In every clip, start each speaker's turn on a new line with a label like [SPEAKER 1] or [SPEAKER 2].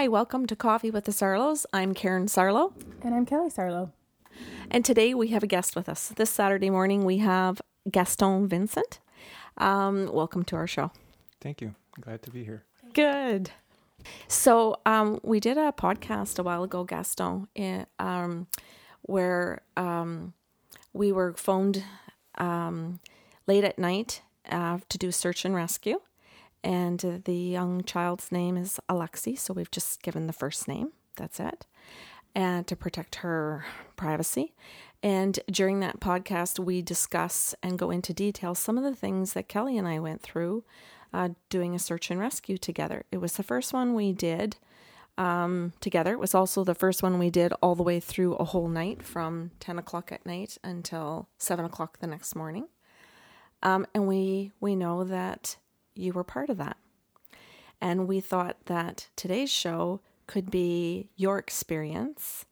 [SPEAKER 1] Hi, welcome to Coffee with the Sarlos. I'm Karen Sarlo,
[SPEAKER 2] And I'm Kelly Sarlo.
[SPEAKER 1] and today we have a guest with us. This Saturday morning we have Gaston Vincent. Um, welcome to our show.
[SPEAKER 3] Thank you. Glad to be here.
[SPEAKER 1] Good. So um, we did a podcast a while ago, Gaston, in, um, where um, we were phoned um, late at night uh, to do search and rescue. And uh, the young child's name is Alexi, so we've just given the first name. That's it. And to protect her privacy. And during that podcast, we discuss and go into detail some of the things that Kelly and I went through uh, doing a search and rescue together. It was the first one we did um, together. It was also the first one we did all the way through a whole night from 10 o'clock at night until 7 o'clock the next morning. Um, and we, we know that you were part of that. And we thought that today's show could be your experience,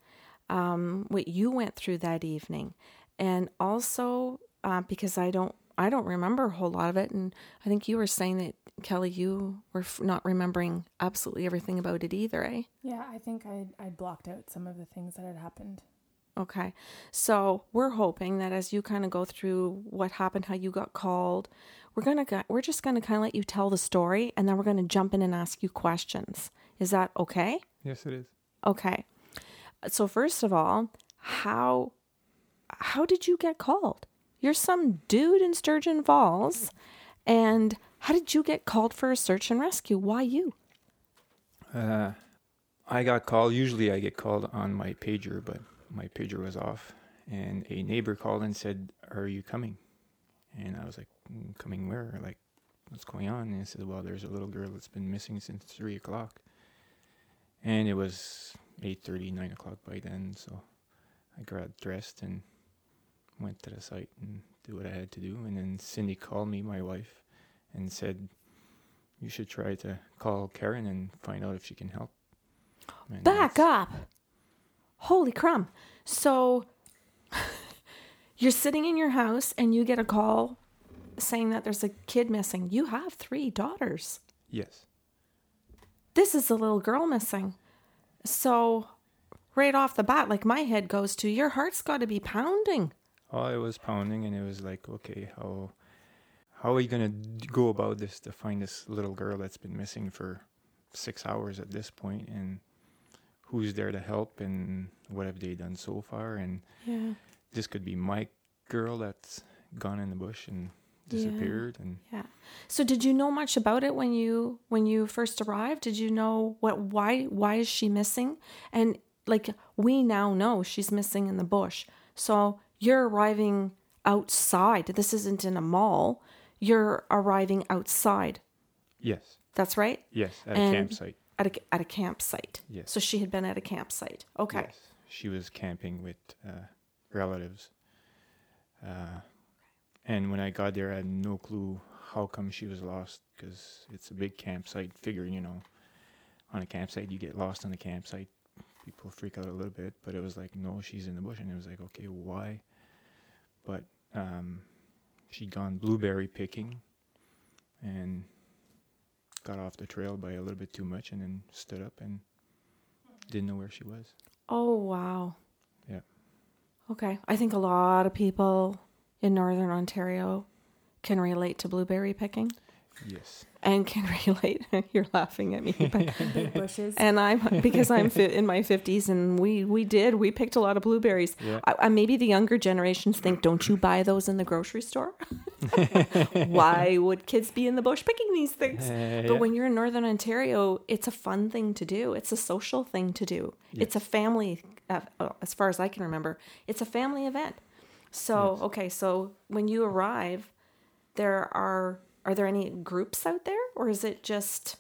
[SPEAKER 1] um, what you went through that evening, and also uh, because I don't I don't remember a whole lot of it, and I think you were saying that Kelly, you were f- not remembering absolutely everything about it either, eh?
[SPEAKER 2] Yeah, I think I I blocked out some of the things that had happened.
[SPEAKER 1] Okay. So we're hoping that as you kind of go through what happened, how you got called, we're gonna we're just gonna kind of let you tell the story, and then we're gonna jump in and ask you questions. Is that okay?
[SPEAKER 3] Yes, it is.
[SPEAKER 1] Okay. So first of all, how how did you get called? You're some dude in Sturgeon Falls, and how did you get called for a search and rescue? Why you?
[SPEAKER 3] Uh, I got called. Usually, I get called on my pager, but my pager was off, and a neighbor called and said, "Are you coming?" And I was like, "Mm, "Coming where? Like, what's going on?" And he said, "Well, there's a little girl that's been missing since three o'clock." And it was eight thirty, nine o'clock by then, so I got dressed and went to the site and did what I had to do. And then Cindy called me, my wife, and said, "You should try to call Karen and find out if she can help." And
[SPEAKER 1] Back up. Holy crumb. So you're sitting in your house and you get a call saying that there's a kid missing. You have three daughters.
[SPEAKER 3] Yes.
[SPEAKER 1] This is a little girl missing. So right off the bat, like my head goes to your heart's got to be pounding.
[SPEAKER 3] Oh, it was pounding, and it was like, okay, how how are you gonna go about this to find this little girl that's been missing for six hours at this point, and who's there to help, and what have they done so far, and
[SPEAKER 1] Yeah.
[SPEAKER 3] This could be my girl that's gone in the bush and
[SPEAKER 1] Yeah.
[SPEAKER 3] disappeared, and
[SPEAKER 1] Yeah. So did you know much about it when you when you first arrived? Did you know what why why is she missing? And like we now know she's missing in the bush. So you're arriving outside. This isn't in a mall. You're arriving outside.
[SPEAKER 3] yes,
[SPEAKER 1] That's right?
[SPEAKER 3] yes, at
[SPEAKER 1] And-
[SPEAKER 3] a campsite.
[SPEAKER 1] At a at a campsite.
[SPEAKER 3] Yes.
[SPEAKER 1] So she had been at a campsite. Okay.
[SPEAKER 3] Yes, she was camping with uh, relatives. Uh, and when I got there, I had no clue how come she was lost because it's a big campsite. Figuring, you know, on a campsite, you get lost on the campsite. People freak out a little bit, but it was like, no, she's in the bush. And it was like, okay, why? But um, she'd gone blueberry picking and got off the trail by a little bit too much and then stood up and didn't know where she was.
[SPEAKER 1] Oh wow. Okay. I think a lot of people in northern Ontario can relate to blueberry picking
[SPEAKER 3] Yes.
[SPEAKER 1] and can relate. You're laughing at me, but
[SPEAKER 2] Big bushes.
[SPEAKER 1] and I'm because I'm fi- in my 50s and we we did we picked a lot of blueberries.
[SPEAKER 3] Yeah.
[SPEAKER 1] I, I, maybe the younger generations think, don't you buy those in the grocery store? Why would kids be in the bush picking these things?
[SPEAKER 3] Uh,
[SPEAKER 1] But
[SPEAKER 3] yeah.
[SPEAKER 1] when you're in Northern Ontario, it's a fun thing to do. It's a social thing to do. It's a family, uh, uh, as far as I can remember, it's a family event. So,
[SPEAKER 3] Yes.
[SPEAKER 1] okay, so when you arrive, there are are there any groups out there, or is it just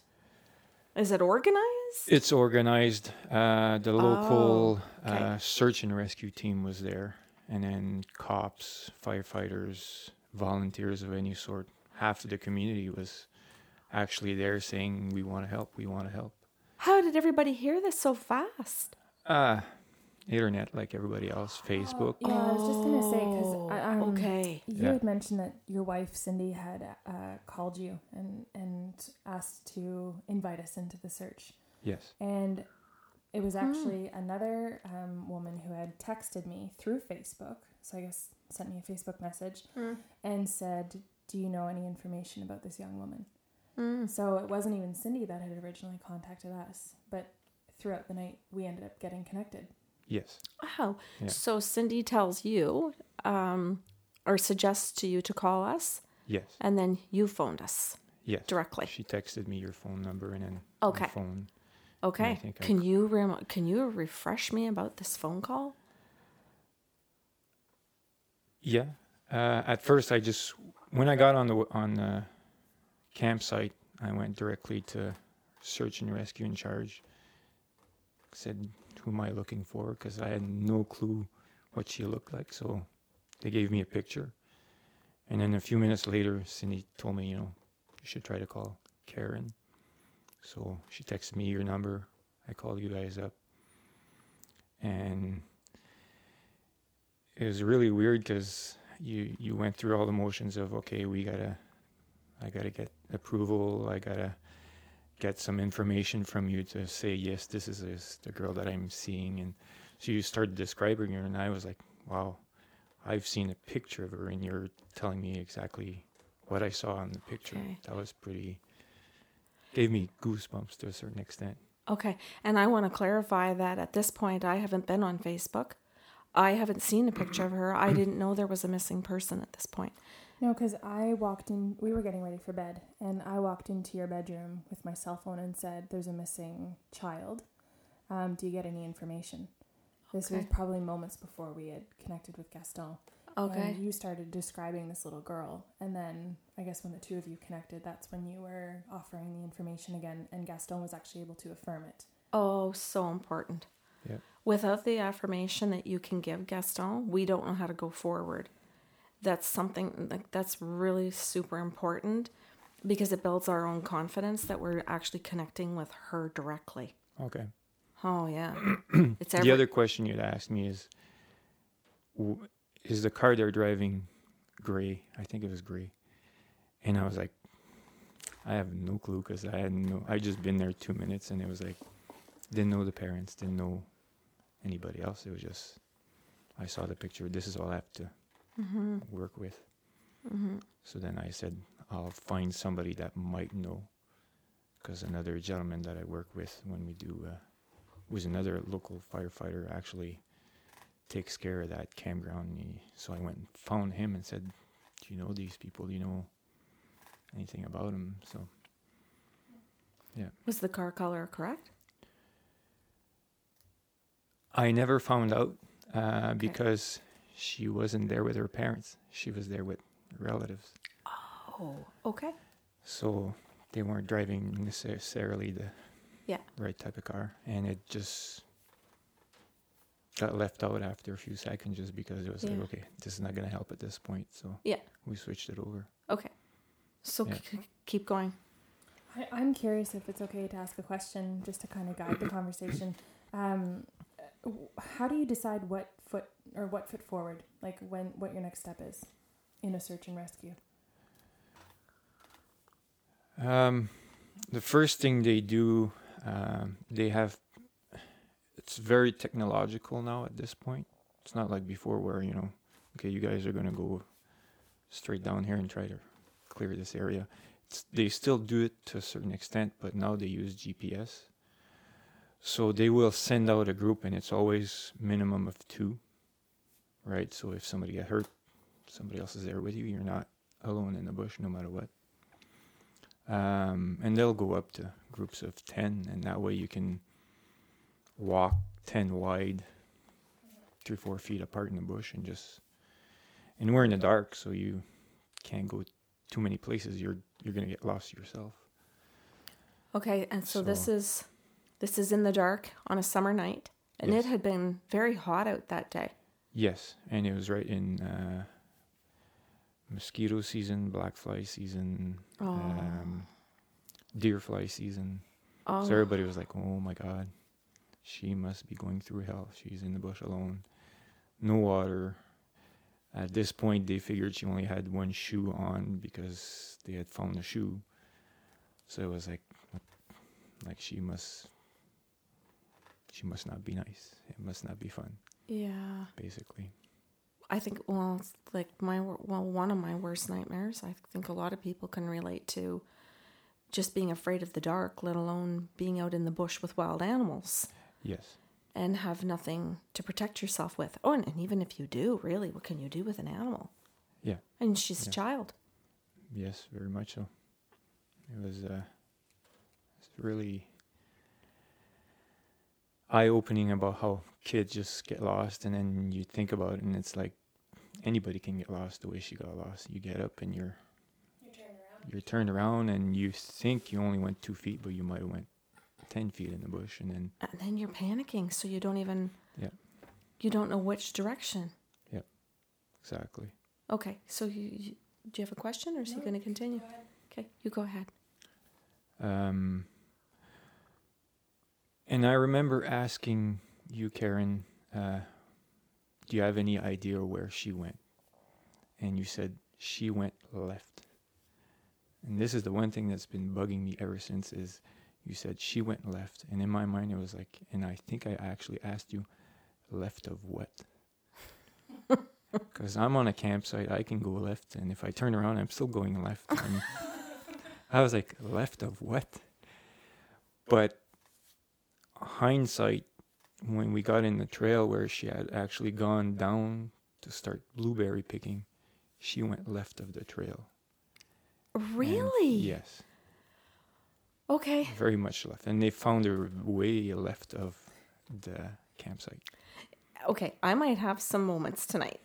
[SPEAKER 1] is it organized?
[SPEAKER 3] It's organized. Uh, the local
[SPEAKER 1] Oh, okay.
[SPEAKER 3] uh, search and rescue team was there, and then cops, firefighters, volunteers of any sort. Half of the community was actually there saying, "We want to help. We want to help."
[SPEAKER 1] How did everybody hear this so fast?
[SPEAKER 3] Uh, internet like everybody else, Facebook.
[SPEAKER 2] Yeah, I was just gonna say because um,
[SPEAKER 1] Oh, okay.
[SPEAKER 2] you
[SPEAKER 3] Yeah.
[SPEAKER 2] had mentioned that your wife Cindy had uh, called you and and asked to invite us into the search.
[SPEAKER 3] Yes.
[SPEAKER 2] And it was actually another um, woman who had texted me through Facebook. So I guess sent me a Facebook message and said, Do you know any information about this young woman?
[SPEAKER 1] Mm.
[SPEAKER 2] So it wasn't even Cindy that had originally contacted us, but throughout the night we ended up getting connected.
[SPEAKER 3] Yes.
[SPEAKER 1] Oh.
[SPEAKER 3] Yeah.
[SPEAKER 1] So Cindy tells you um, or suggests to you to call us,
[SPEAKER 3] Yes.
[SPEAKER 1] and then you phoned us
[SPEAKER 3] Yes.
[SPEAKER 1] directly.
[SPEAKER 3] She texted me your phone number and then
[SPEAKER 1] Okay.
[SPEAKER 3] phone.
[SPEAKER 1] Okay.
[SPEAKER 3] I-
[SPEAKER 1] Can you rem- can you refresh me about this phone call?
[SPEAKER 3] Yeah. Uh, at first, I just when I got on the on the campsite, I went directly to search and rescue in charge. Said, "Who am I looking for?" Because I had no clue what she looked like. So they gave me a picture, and then a few minutes later, Cindy told me, "You know, you should try to call Karen." So she texted me your number. I called you guys up, and it was really weird because you you went through all the motions of okay we gotta i gotta get approval i gotta get some information from you to say yes this is this, the girl that i'm seeing and so you started describing her and i was like wow i've seen a picture of her and you're telling me exactly what i saw in the picture
[SPEAKER 1] Okay.
[SPEAKER 3] that was pretty gave me goosebumps to a certain extent
[SPEAKER 1] Okay. And I want to clarify that at this point I haven't been on Facebook. I haven't seen a picture of her. I didn't know there was a missing person at this point.
[SPEAKER 2] No, because I walked in, we were getting ready for bed, and I walked into your bedroom with my cell phone and said, There's a missing child. Um, do you get any information? This was probably moments before we had connected with Gaston.
[SPEAKER 1] Okay.
[SPEAKER 2] And you started describing this little girl. And then I guess when the two of you connected, that's when you were offering the information again, and Gaston was actually able to affirm it.
[SPEAKER 1] Oh, so important.
[SPEAKER 3] yeah
[SPEAKER 1] Without the affirmation that you can give Gaston, we don't know how to go forward. That's something like that's really super important because it builds our own confidence that we're actually connecting with her directly.
[SPEAKER 3] okay.
[SPEAKER 1] Oh yeah, it's
[SPEAKER 3] the other question you'd asked me is is the car they're driving gray? I think it was gray. And i was like i have no clue because i had no i just been there two minutes and it was like didn't know the parents didn't know anybody else. It was just i saw the picture. This is all i have to
[SPEAKER 1] Mm-hmm.
[SPEAKER 3] work with so then i said i'll find somebody that might know because another gentleman that i work with when we do uh, was another local firefighter actually takes care of that campground. He, so I went and found him and said, "Do you know these people? Do you know anything about them?" So yeah.
[SPEAKER 1] was the car color correct?
[SPEAKER 3] I never found out uh, because she wasn't there with her parents. She was there with relatives.
[SPEAKER 1] Oh, okay.
[SPEAKER 3] So they weren't driving necessarily the
[SPEAKER 1] Yeah.
[SPEAKER 3] right type of car, and it just got left out after a few seconds just because it was like, okay, this is not going to help at this point. So
[SPEAKER 1] Yeah.
[SPEAKER 3] we switched it over.
[SPEAKER 1] Okay. So
[SPEAKER 3] Yeah.
[SPEAKER 1] c- keep going.
[SPEAKER 2] I, I'm curious if it's okay to ask a question just to kind of guide the conversation. Um, how do you decide what foot or what foot forward, like when what your next step is in a search and rescue?
[SPEAKER 3] Um, the first thing they do, um, they have. It's very technological now at this point. It's not like before where you know, okay, you guys are gonna go straight down here and try to clear this area. It's, they still do it to a certain extent, but now they use GPS. So they will send out a group, and it's always minimum of two. Right. So if somebody get hurt, somebody else is there with you. You're not alone in the bush, no matter what um, and they'll go up to groups of 10 and that way you can walk 10 wide three four feet apart in the bush and just and we're in the dark so you can't go too many places you're you're gonna get lost yourself
[SPEAKER 1] Okay, and so, this is this is in the dark on a summer night, and
[SPEAKER 3] Yes.
[SPEAKER 1] it had been very hot out that day.
[SPEAKER 3] yes and it was right in uh, mosquito season black fly season
[SPEAKER 1] Oh,
[SPEAKER 3] um, deer fly season
[SPEAKER 1] oh,
[SPEAKER 3] So everybody was like, "Oh my God, she must be going through hell. She's in the bush alone, no water." At this point, they figured she only had one shoe on because they had found a shoe. So it was like, like she must she must not be nice. It must not be fun,
[SPEAKER 1] Yeah.
[SPEAKER 3] basically.
[SPEAKER 1] I think well, like my well, one of my worst nightmares. I think a lot of people can relate to just being afraid of the dark, let alone being out in the bush with wild animals
[SPEAKER 3] Yes.
[SPEAKER 1] and have nothing to protect yourself with. Oh, and, and even if you do, really, what can you do with an animal?
[SPEAKER 3] Yeah.
[SPEAKER 1] And she's
[SPEAKER 3] Yeah.
[SPEAKER 1] a child.
[SPEAKER 3] Yes, very much so. It was uh, it's really eye opening about how kids just get lost, and then you think about it, and it's like anybody can get lost the way she got lost. You get up and you're you're turned around, and you think you only went two feet, but you might have went ten feet in the bush, and then
[SPEAKER 1] And then you're panicking, so you don't even
[SPEAKER 3] Yeah.
[SPEAKER 1] you don't know which direction.
[SPEAKER 3] Yeah, exactly.
[SPEAKER 1] Okay, so you, you do you have a question, or is he going to continue? Okay, you go ahead.
[SPEAKER 3] Um, and I remember asking you, Karen, uh, do you have any idea where she went? And you said she went left. And this is the one thing that's been bugging me ever since is you said she went left. And in my mind, it was like, and I think I actually asked you, left of what? Because I'm on a campsite, I can go left. And if I turn around, I'm still going left. I was like, left of what? But hindsight, when we got in the trail where she had actually gone down to start blueberry picking, she went left of the trail. And
[SPEAKER 1] Really?
[SPEAKER 3] yes,
[SPEAKER 1] Okay.
[SPEAKER 3] very much left. And they found her way left of the campsite.
[SPEAKER 1] Okay, I might have some moments tonight.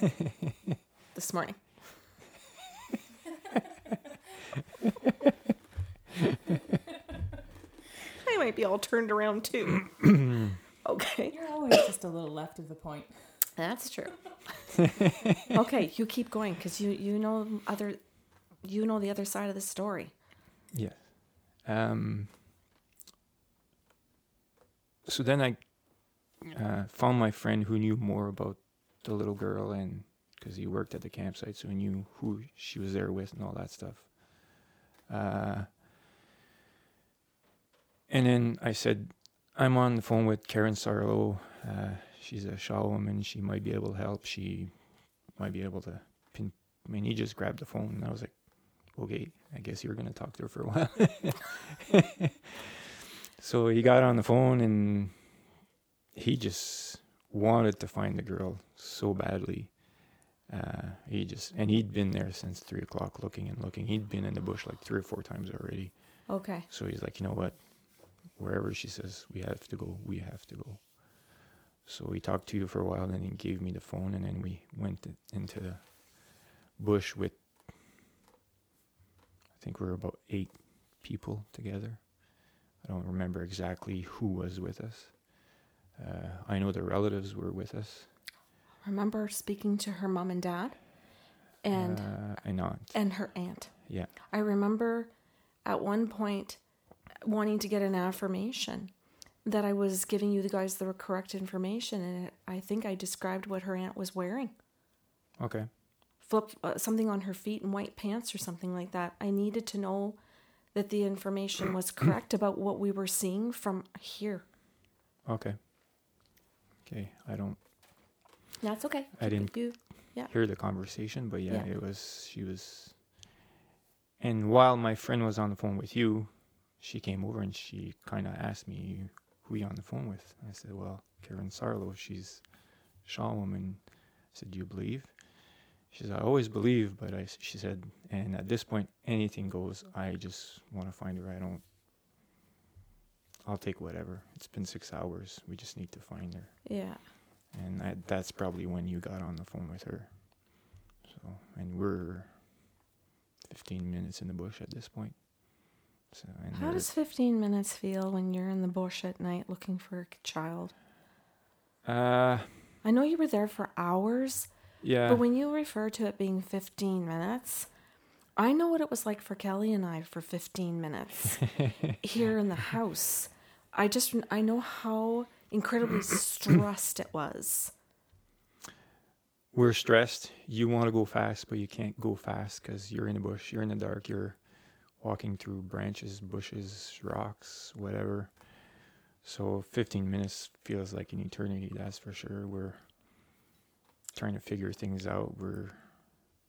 [SPEAKER 1] this morning. I might be all turned around too. okay,
[SPEAKER 2] You're always just a little left of the point.
[SPEAKER 1] that's true. okay, you keep going because you you know other you know the other side of the story.
[SPEAKER 3] Yes. Um, so then I uh, found my friend who knew more about the little girl, and because he worked at the campsite, so he knew who she was there with and all that stuff. Uh, and then I said, I'm on the phone with Karen Sarlo. Uh, she's a Shaw woman. She might be able to help. She might be able to pin. I mean, he just grabbed the phone, and I was like, okay, I guess you're going to talk to her for a while. so he got on the phone and he just wanted to find the girl so badly. Uh, he just, and he'd been there since three o'clock looking and looking. He'd been in the bush like three or four times already.
[SPEAKER 1] Okay,
[SPEAKER 3] So he's like, you know what? Wherever she says we have to go, we have to go. So we talked to you for a while, and then he gave me the phone, and then we went into the bush with, I think we were about eight people together. I don't remember exactly who was with us. Uh, I know the relatives were with us, I
[SPEAKER 1] remember speaking to her mom and dad, and
[SPEAKER 3] uh, and aunt.
[SPEAKER 1] and her aunt.
[SPEAKER 3] Yeah,
[SPEAKER 1] I remember at one point wanting to get an affirmation that I was giving you the guys the correct information, and I think I described what her aunt was wearing.
[SPEAKER 3] okay.
[SPEAKER 1] Flip uh, something on her feet and white pants or something like that. I needed to know that the information was correct about what we were seeing from here.
[SPEAKER 3] Okay. Okay, I don't
[SPEAKER 1] That's okay.
[SPEAKER 3] I didn't-
[SPEAKER 1] You,
[SPEAKER 3] hear the conversation, but yeah,
[SPEAKER 1] Yeah.
[SPEAKER 3] it was she was. And while my friend was on the phone with you, she came over and she kind of asked me, "Who you on the phone with?" I said, "Well, Karen Sarlo. She's Shaw woman." I said, "Do you believe?" She said, "I always believe, but I." She said, "And at this point, anything goes. I just want to find her. I don't. I'll take whatever. It's been six hours. We just need to find her."
[SPEAKER 1] yeah.
[SPEAKER 3] and I, that's probably when you got on the phone with her. So, and we're 15 minutes in the bush at this point. So,
[SPEAKER 1] How does 15 minutes feel when you're in the bush at night looking for a child?
[SPEAKER 3] uh,
[SPEAKER 1] I know you were there for hours,
[SPEAKER 3] yeah,
[SPEAKER 1] But when you refer to it being 15 minutes, I know what it was like for Kelly and I for 15 minutes here in the house. I just, I know how incredibly stressed it was.
[SPEAKER 3] we're stressed. You want to go fast, but you can't go fast because you're in the bush. You're in the dark. You're walking through branches, bushes, rocks, whatever. So 15 minutes feels like an eternity, that's for sure. We're trying to figure things out. We're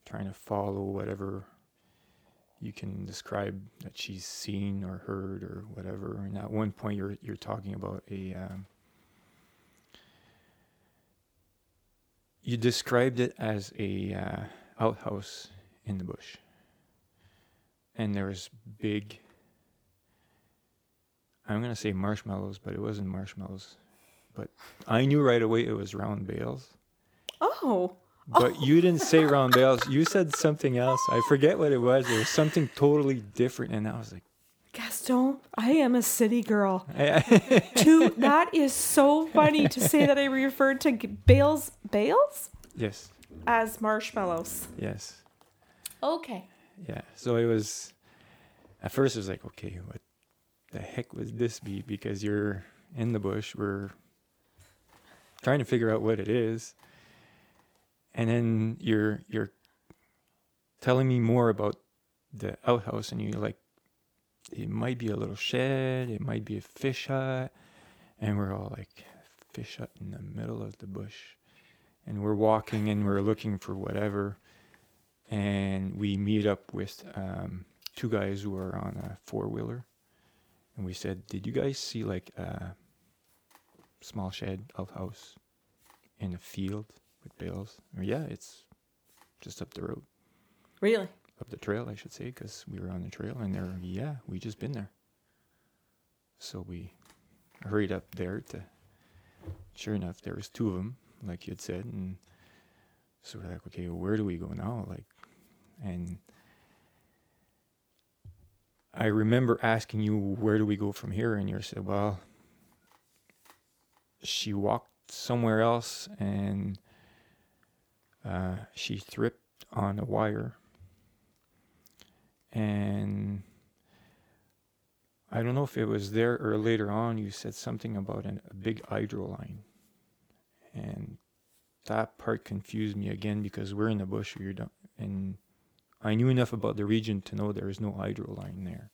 [SPEAKER 3] trying to follow whatever you can describe that she's seen or heard or whatever. And at one point, you're you're talking about a. Um, you described it as a uh, outhouse in the bush, and there was big. I'm gonna say marshmallows, but it wasn't marshmallows. But I knew right away it was round bales.
[SPEAKER 1] Oh,
[SPEAKER 3] But you didn't say round bales. You said something else. I forget what it was. It was something totally different, and I was like,
[SPEAKER 1] Gaston, I am a city girl.
[SPEAKER 3] I, I,
[SPEAKER 1] that is so funny to say that I referred to bales, bales
[SPEAKER 3] "Yes,
[SPEAKER 1] as marshmallows.
[SPEAKER 3] yes,
[SPEAKER 1] Okay.
[SPEAKER 3] Yeah." So it was. At first, it was like, "Okay, what the heck would this be?" Because you're in the bush. We're trying to figure out what it is, and then you're you're telling me more about the outhouse, and you're like, "It might be a little shed. It might be a fish hut," and we're all like, "Fish hut in the middle of the bush." and we're walking and we're looking for whatever and we meet up with um, two guys who are on a four-wheeler. And we said did you guys see like a small shed outhouse in a field with bales? Or, yeah it's just up the road.
[SPEAKER 1] Really?
[SPEAKER 3] up the trail i should say because we were on the trail and they're yeah we just been there. So we hurried up there to sure enough there was two of them like you had said and so we're like okay where do we go now? Like and i remember asking you where do we go from here and you said well she walked somewhere else and uh, she tripped on a wire and I don't know if it was there or later on. You said something about an, a big hydro line, and that part confused me again because we're in the bush. You're done, and I knew enough about the region to know there is no hydro line there.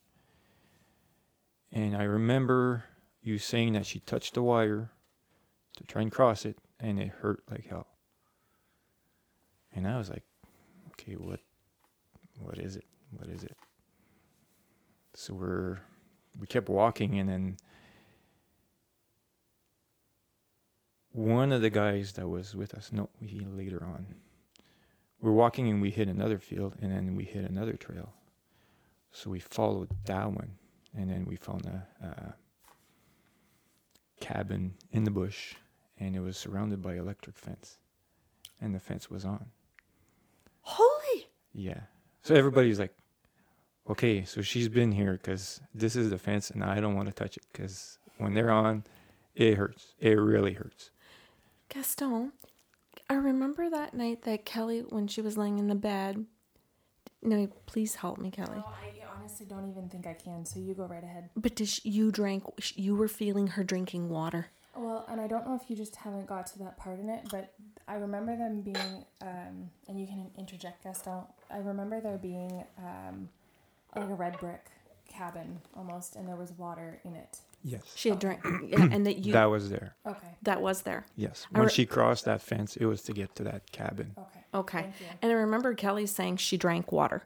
[SPEAKER 3] And I remember you saying that she touched the wire to try and cross it, and it hurt like hell. And I was like, okay, what, what is it? What is it? So we're we kept walking and then one of the guys that was with us no he later on we're walking and we hit another field and then we hit another trail so we followed that one and then we found a, a cabin in the bush and it was surrounded by electric fence and the fence was on
[SPEAKER 1] Holy.
[SPEAKER 3] yeah so everybody's like okay, so she's been here because this is the fence and I don't want to touch it because when they're on, it hurts. It really hurts.
[SPEAKER 1] Gaston, I remember that night that Kelly, when she was laying in the bed. No, please help me, Kelly.
[SPEAKER 2] No, I honestly don't even think I can. So you go right ahead.
[SPEAKER 1] But did sh you drank? You were feeling her drinking water.
[SPEAKER 2] Well, and I don't know if you just haven't got to that part in it, but I remember them being, um, and you can interject, Gaston. I remember there being um, like a red brick cabin almost, and there was water in it.
[SPEAKER 3] Yes.
[SPEAKER 1] She had drank, yeah, and that you
[SPEAKER 3] that was there.
[SPEAKER 2] Okay.
[SPEAKER 1] that was there.
[SPEAKER 3] Yes. When
[SPEAKER 1] re-
[SPEAKER 3] she crossed that fence, it was to get to that cabin.
[SPEAKER 2] Okay.
[SPEAKER 1] Okay. And I remember Kelly saying she drank water.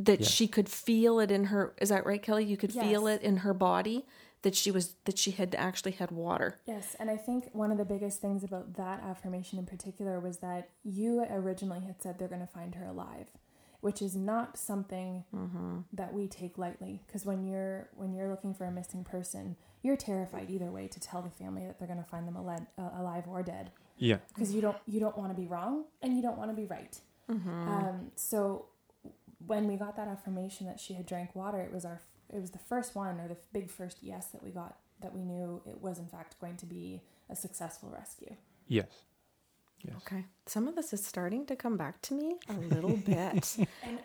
[SPEAKER 1] That
[SPEAKER 3] Yes.
[SPEAKER 1] she could feel it in her is that right, Kelly? You could feel it in her body that she was that she had actually had water.
[SPEAKER 2] Yes, and I think one of the biggest things about that affirmation in particular was that you originally had said they're going to find her alive, which is not something that we take lightly. Because when you're when you're looking for a missing person, you're terrified either way to tell the family that they're going to find them alive, uh, alive or dead.
[SPEAKER 3] Yeah.
[SPEAKER 2] Because you don't you don't want to be wrong and you don't want to be right. Um, so when we got that affirmation that she had drank water, it was our it was the first one or the big first yes that we got that we knew it was in fact going to be a successful rescue.
[SPEAKER 3] Yes. Yes.
[SPEAKER 1] Okay. Some of this is starting to come back to me a little bit.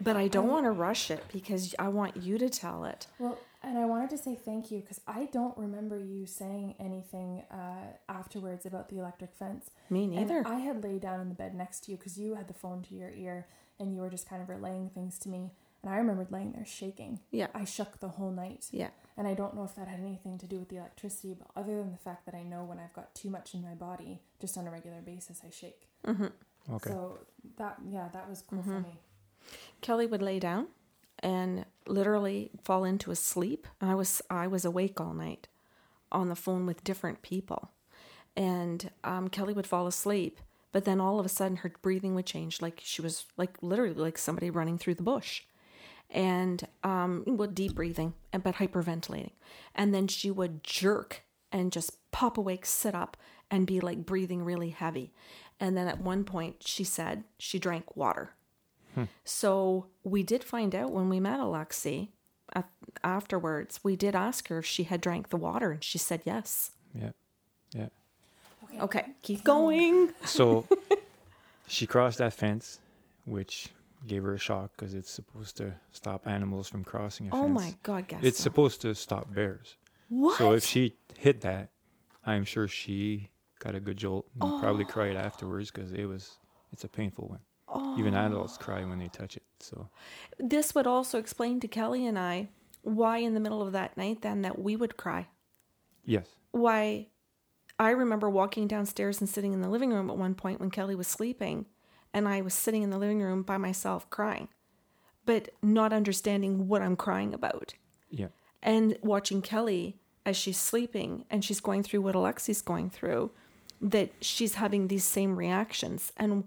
[SPEAKER 1] But I don't want to rush it because I want you to tell it.
[SPEAKER 2] Well, and I wanted to say thank you because I don't remember you saying anything uh, afterwards about the electric fence.
[SPEAKER 1] Me
[SPEAKER 2] And
[SPEAKER 1] neither.
[SPEAKER 2] I had laid down in the bed next to you because you had the phone to your ear and you were just kind of relaying things to me. And I remembered laying there shaking.
[SPEAKER 1] Yeah.
[SPEAKER 2] I shook the whole night.
[SPEAKER 1] Yeah.
[SPEAKER 2] And I don't know if that had anything to do with the electricity, but other than the fact that I know when I've got too much in my body, just on a regular basis, I shake.
[SPEAKER 1] hmm
[SPEAKER 3] Okay.
[SPEAKER 2] So that, yeah, that was cool for
[SPEAKER 1] Mhm.
[SPEAKER 2] me.
[SPEAKER 1] Kelly would lay down and literally fall into a sleep. I was I was awake all night on the phone with different people, and um, Kelly would fall asleep. But then all of a sudden, her breathing would change, like she was like literally like somebody running through the bush, and um, well, deep breathing, and but hyperventilating, and then she would jerk and just pop awake, sit up, and be like breathing really heavy. And then at one point, she said she drank water. So we did find out when we met Alexi af- afterwards. We did ask her if she had drank the water, and she said yes.
[SPEAKER 3] Yeah. Yeah.
[SPEAKER 1] Okay, keep going.
[SPEAKER 3] So she crossed that fence, which gave her a shock because it's supposed to stop animals from crossing a
[SPEAKER 1] Oh
[SPEAKER 3] fence.
[SPEAKER 1] my God, Gaston.
[SPEAKER 3] It's supposed to stop bears.
[SPEAKER 1] what?
[SPEAKER 3] So if she hit that, I'm sure she got a good jolt and probably oh. cried afterwards because it was it's a painful one. Even oh. adults cry when they touch it. So
[SPEAKER 1] this would also explain to Kelly and I why in the middle of that night then that we would cry.
[SPEAKER 3] yes,
[SPEAKER 1] Why I remember walking downstairs and sitting in the living room at one point when Kelly was sleeping, and I was sitting in the living room by myself crying, but not understanding what I'm crying about.
[SPEAKER 3] yeah,
[SPEAKER 1] and watching Kelly as she's sleeping and she's going through what Alexi's going through, that she's having these same reactions, and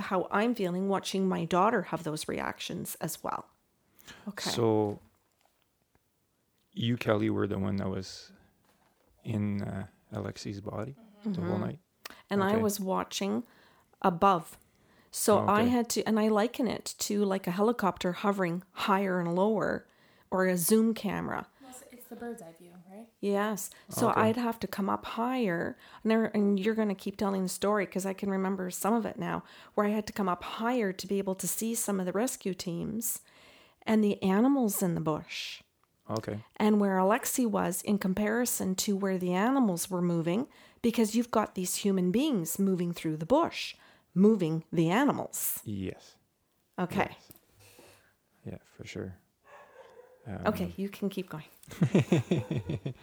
[SPEAKER 1] how I'm feeling watching my daughter have those reactions as well. Okay.
[SPEAKER 3] So you, Kelly, were the one that was in uh, Alexi's body the whole night.
[SPEAKER 1] and I was watching above. So oh,
[SPEAKER 3] I
[SPEAKER 1] had to, and I liken it to like a helicopter hovering higher and lower or a zoom camera.
[SPEAKER 2] Well, it's- it's the bird's eye view, right?
[SPEAKER 1] Yes. Oh, so
[SPEAKER 3] Okay.
[SPEAKER 1] I'd have to come up higher. And, there, and you're going to keep telling the story because I can remember some of it now, where I had to come up higher to be able to see some of the rescue teams and the animals in the bush.
[SPEAKER 3] Okay.
[SPEAKER 1] And where Alexi was in comparison to where the animals were moving, because you've got these human beings moving through the bush, moving the animals.
[SPEAKER 3] Yes.
[SPEAKER 1] Okay.
[SPEAKER 3] Yes. Yeah, for sure. Um,
[SPEAKER 1] Okay, you can keep going.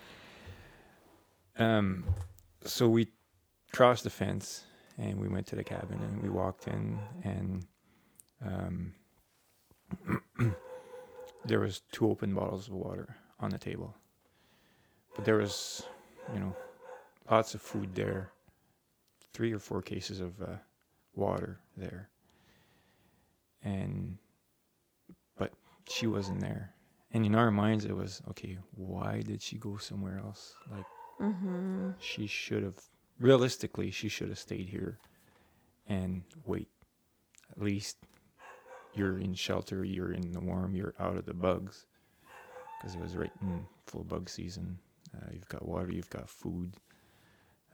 [SPEAKER 3] Um, so we crossed the fence and we went to the cabin and we walked in and um, there was two open bottles of water on the table, but there was, you know, lots of food there, three or four cases of uh, water there, and but she wasn't there. And in our minds, it was okay. Why did she go somewhere else? Like
[SPEAKER 1] Mm-hmm.
[SPEAKER 3] she should have realistically she should have stayed here and wait at least you're in shelter you're in the warm you're out of the bugs because it was right in full bug season uh, you've got water you've got food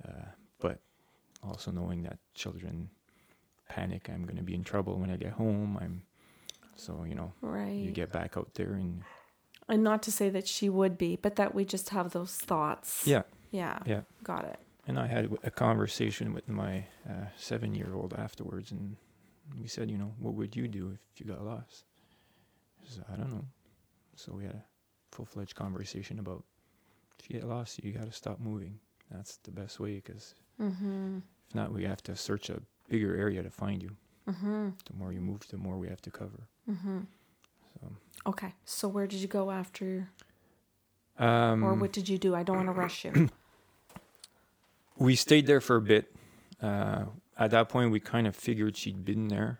[SPEAKER 3] uh, but also knowing that children panic i'm going to be in trouble when i get home i'm so you know
[SPEAKER 1] Right.
[SPEAKER 3] you get back out there and
[SPEAKER 1] and not to say that she would be, but that we just have those thoughts.
[SPEAKER 3] yeah
[SPEAKER 1] Yeah.
[SPEAKER 3] yeah
[SPEAKER 1] Got it.
[SPEAKER 3] And I had a conversation with my uh, seven year old afterwards, and we said, you know, what would you do if you got lost? She said, I don't know. So we had a full fledged conversation about if you get lost, you got to stop moving. That's the best way, because
[SPEAKER 1] Mm-hmm.
[SPEAKER 3] if not, we have to search a bigger area to find you.
[SPEAKER 1] Mm-hmm.
[SPEAKER 3] The more you move, the more we have to cover.
[SPEAKER 1] Mm-hmm.
[SPEAKER 3] So,
[SPEAKER 1] Okay. So where did you go after,
[SPEAKER 3] um,
[SPEAKER 1] or what did you do? I don't want to rush you.
[SPEAKER 3] we stayed there for a bit. Uh, at that point, we kind of figured she'd been there,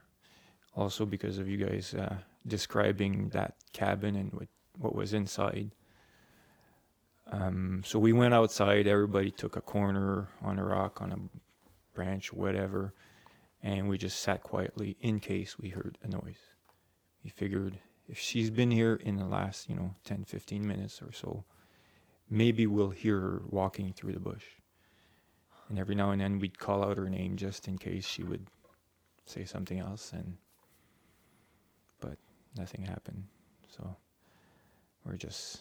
[SPEAKER 3] also because of you guys uh, describing that cabin and what what was inside. Um, so we went outside. Everybody took a corner on a rock, on a branch, whatever, and we just sat quietly in case we heard a noise. We figured if she's been here in the last, you know, 10, 15 minutes or so, maybe we'll hear her walking through the bush. And every now and then we'd call out her name just in case she would say something else and but nothing happened. So we're just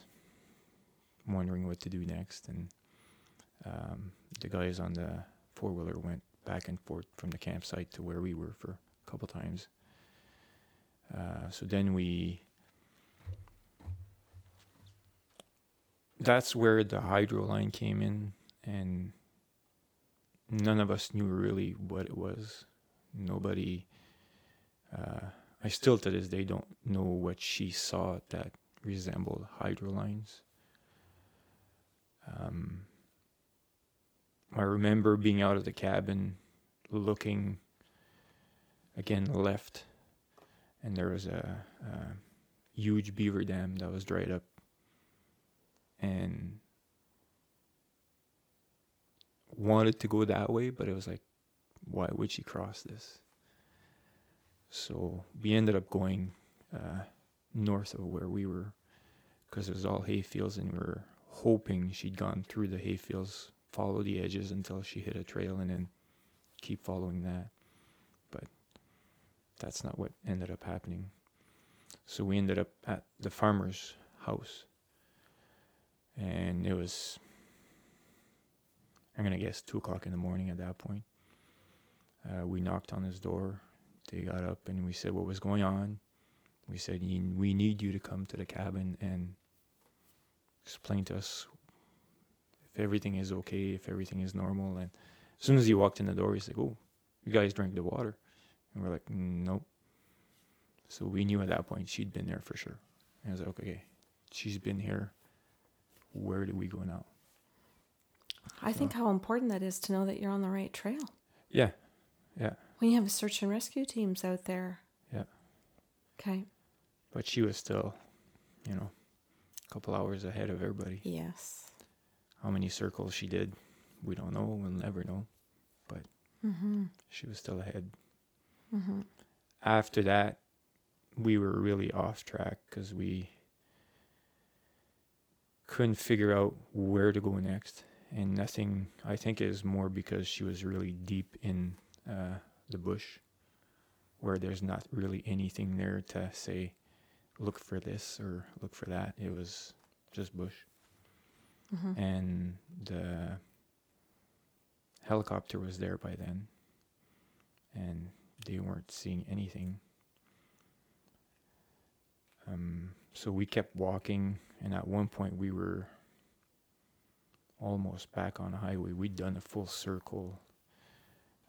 [SPEAKER 3] wondering what to do next and um, the guys on the four wheeler went back and forth from the campsite to where we were for a couple times. Uh, so then we that's where the hydro line came in, and none of us knew really what it was. Nobody. Uh, I still to this day don't know what she saw that resembled hydro lines. Um, I remember being out of the cabin, looking again left, and there was a, a huge beaver dam that was dried up, and wanted to go that way, but it was like, why would she cross this? So we ended up going uh, north of where we were because it was all hay fields, and we were hoping she'd gone through the hay fields, follow the edges until she hit a trail, and then keep following that. But that's not what ended up happening. So we ended up at the farmer's house, and it was I'm gonna guess two o'clock in the morning at that point. Uh, we knocked on his door. They got up and we said what was going on. We said we need you to come to the cabin and explain to us if everything is okay, if everything is normal. And as soon as he walked in the door, he's like, "Oh, you guys drank the water," and we're like, "Nope." So we knew at that point she'd been there for sure. And I was like, "Okay, she's been here. Where do we go now?"
[SPEAKER 1] I think how important that is to know that you're on the right trail.
[SPEAKER 3] Yeah, yeah.
[SPEAKER 1] When you have search and rescue teams out there.
[SPEAKER 3] Yeah.
[SPEAKER 1] Okay.
[SPEAKER 3] But she was still, you know, a couple hours ahead of everybody.
[SPEAKER 1] Yes.
[SPEAKER 3] How many circles she did, we don't know. We'll never know. But
[SPEAKER 1] mm-hmm.
[SPEAKER 3] she was still ahead.
[SPEAKER 1] Mm-hmm.
[SPEAKER 3] After that, we were really off track because we couldn't figure out where to go next and nothing. I think is more because she was really deep in uh, the bush, where there's not really anything there to say, look for this or look for that. It was just bush,
[SPEAKER 1] mm-hmm.
[SPEAKER 3] and the helicopter was there by then, and they weren't seeing anything. Um, so we kept walking, and at one point we were almost back on the highway. We'd done a full circle.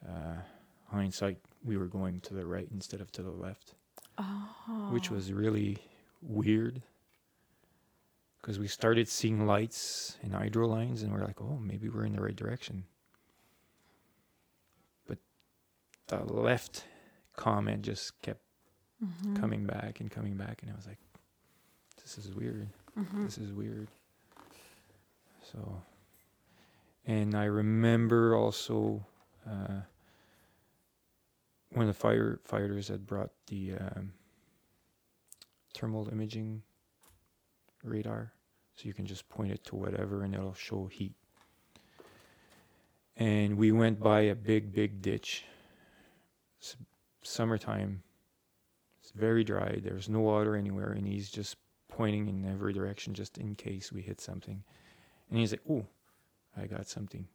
[SPEAKER 3] Uh, hindsight, we were going to the right instead of to the left,
[SPEAKER 1] oh.
[SPEAKER 3] which was really weird because we started seeing lights and hydro lines, and we're like, oh, maybe we're in the right direction. But the left comment just kept
[SPEAKER 1] mm-hmm.
[SPEAKER 3] coming back and coming back, and I was like, this is weird.
[SPEAKER 1] Mm-hmm.
[SPEAKER 3] This is weird. So and I remember also uh, when the firefighters had brought the um, thermal imaging radar, so you can just point it to whatever and it'll show heat. And we went by a big, big ditch. It's summertime. It's very dry. There's no water anywhere, and he's just pointing in every direction just in case we hit something. And he's like, "Oh, I got something.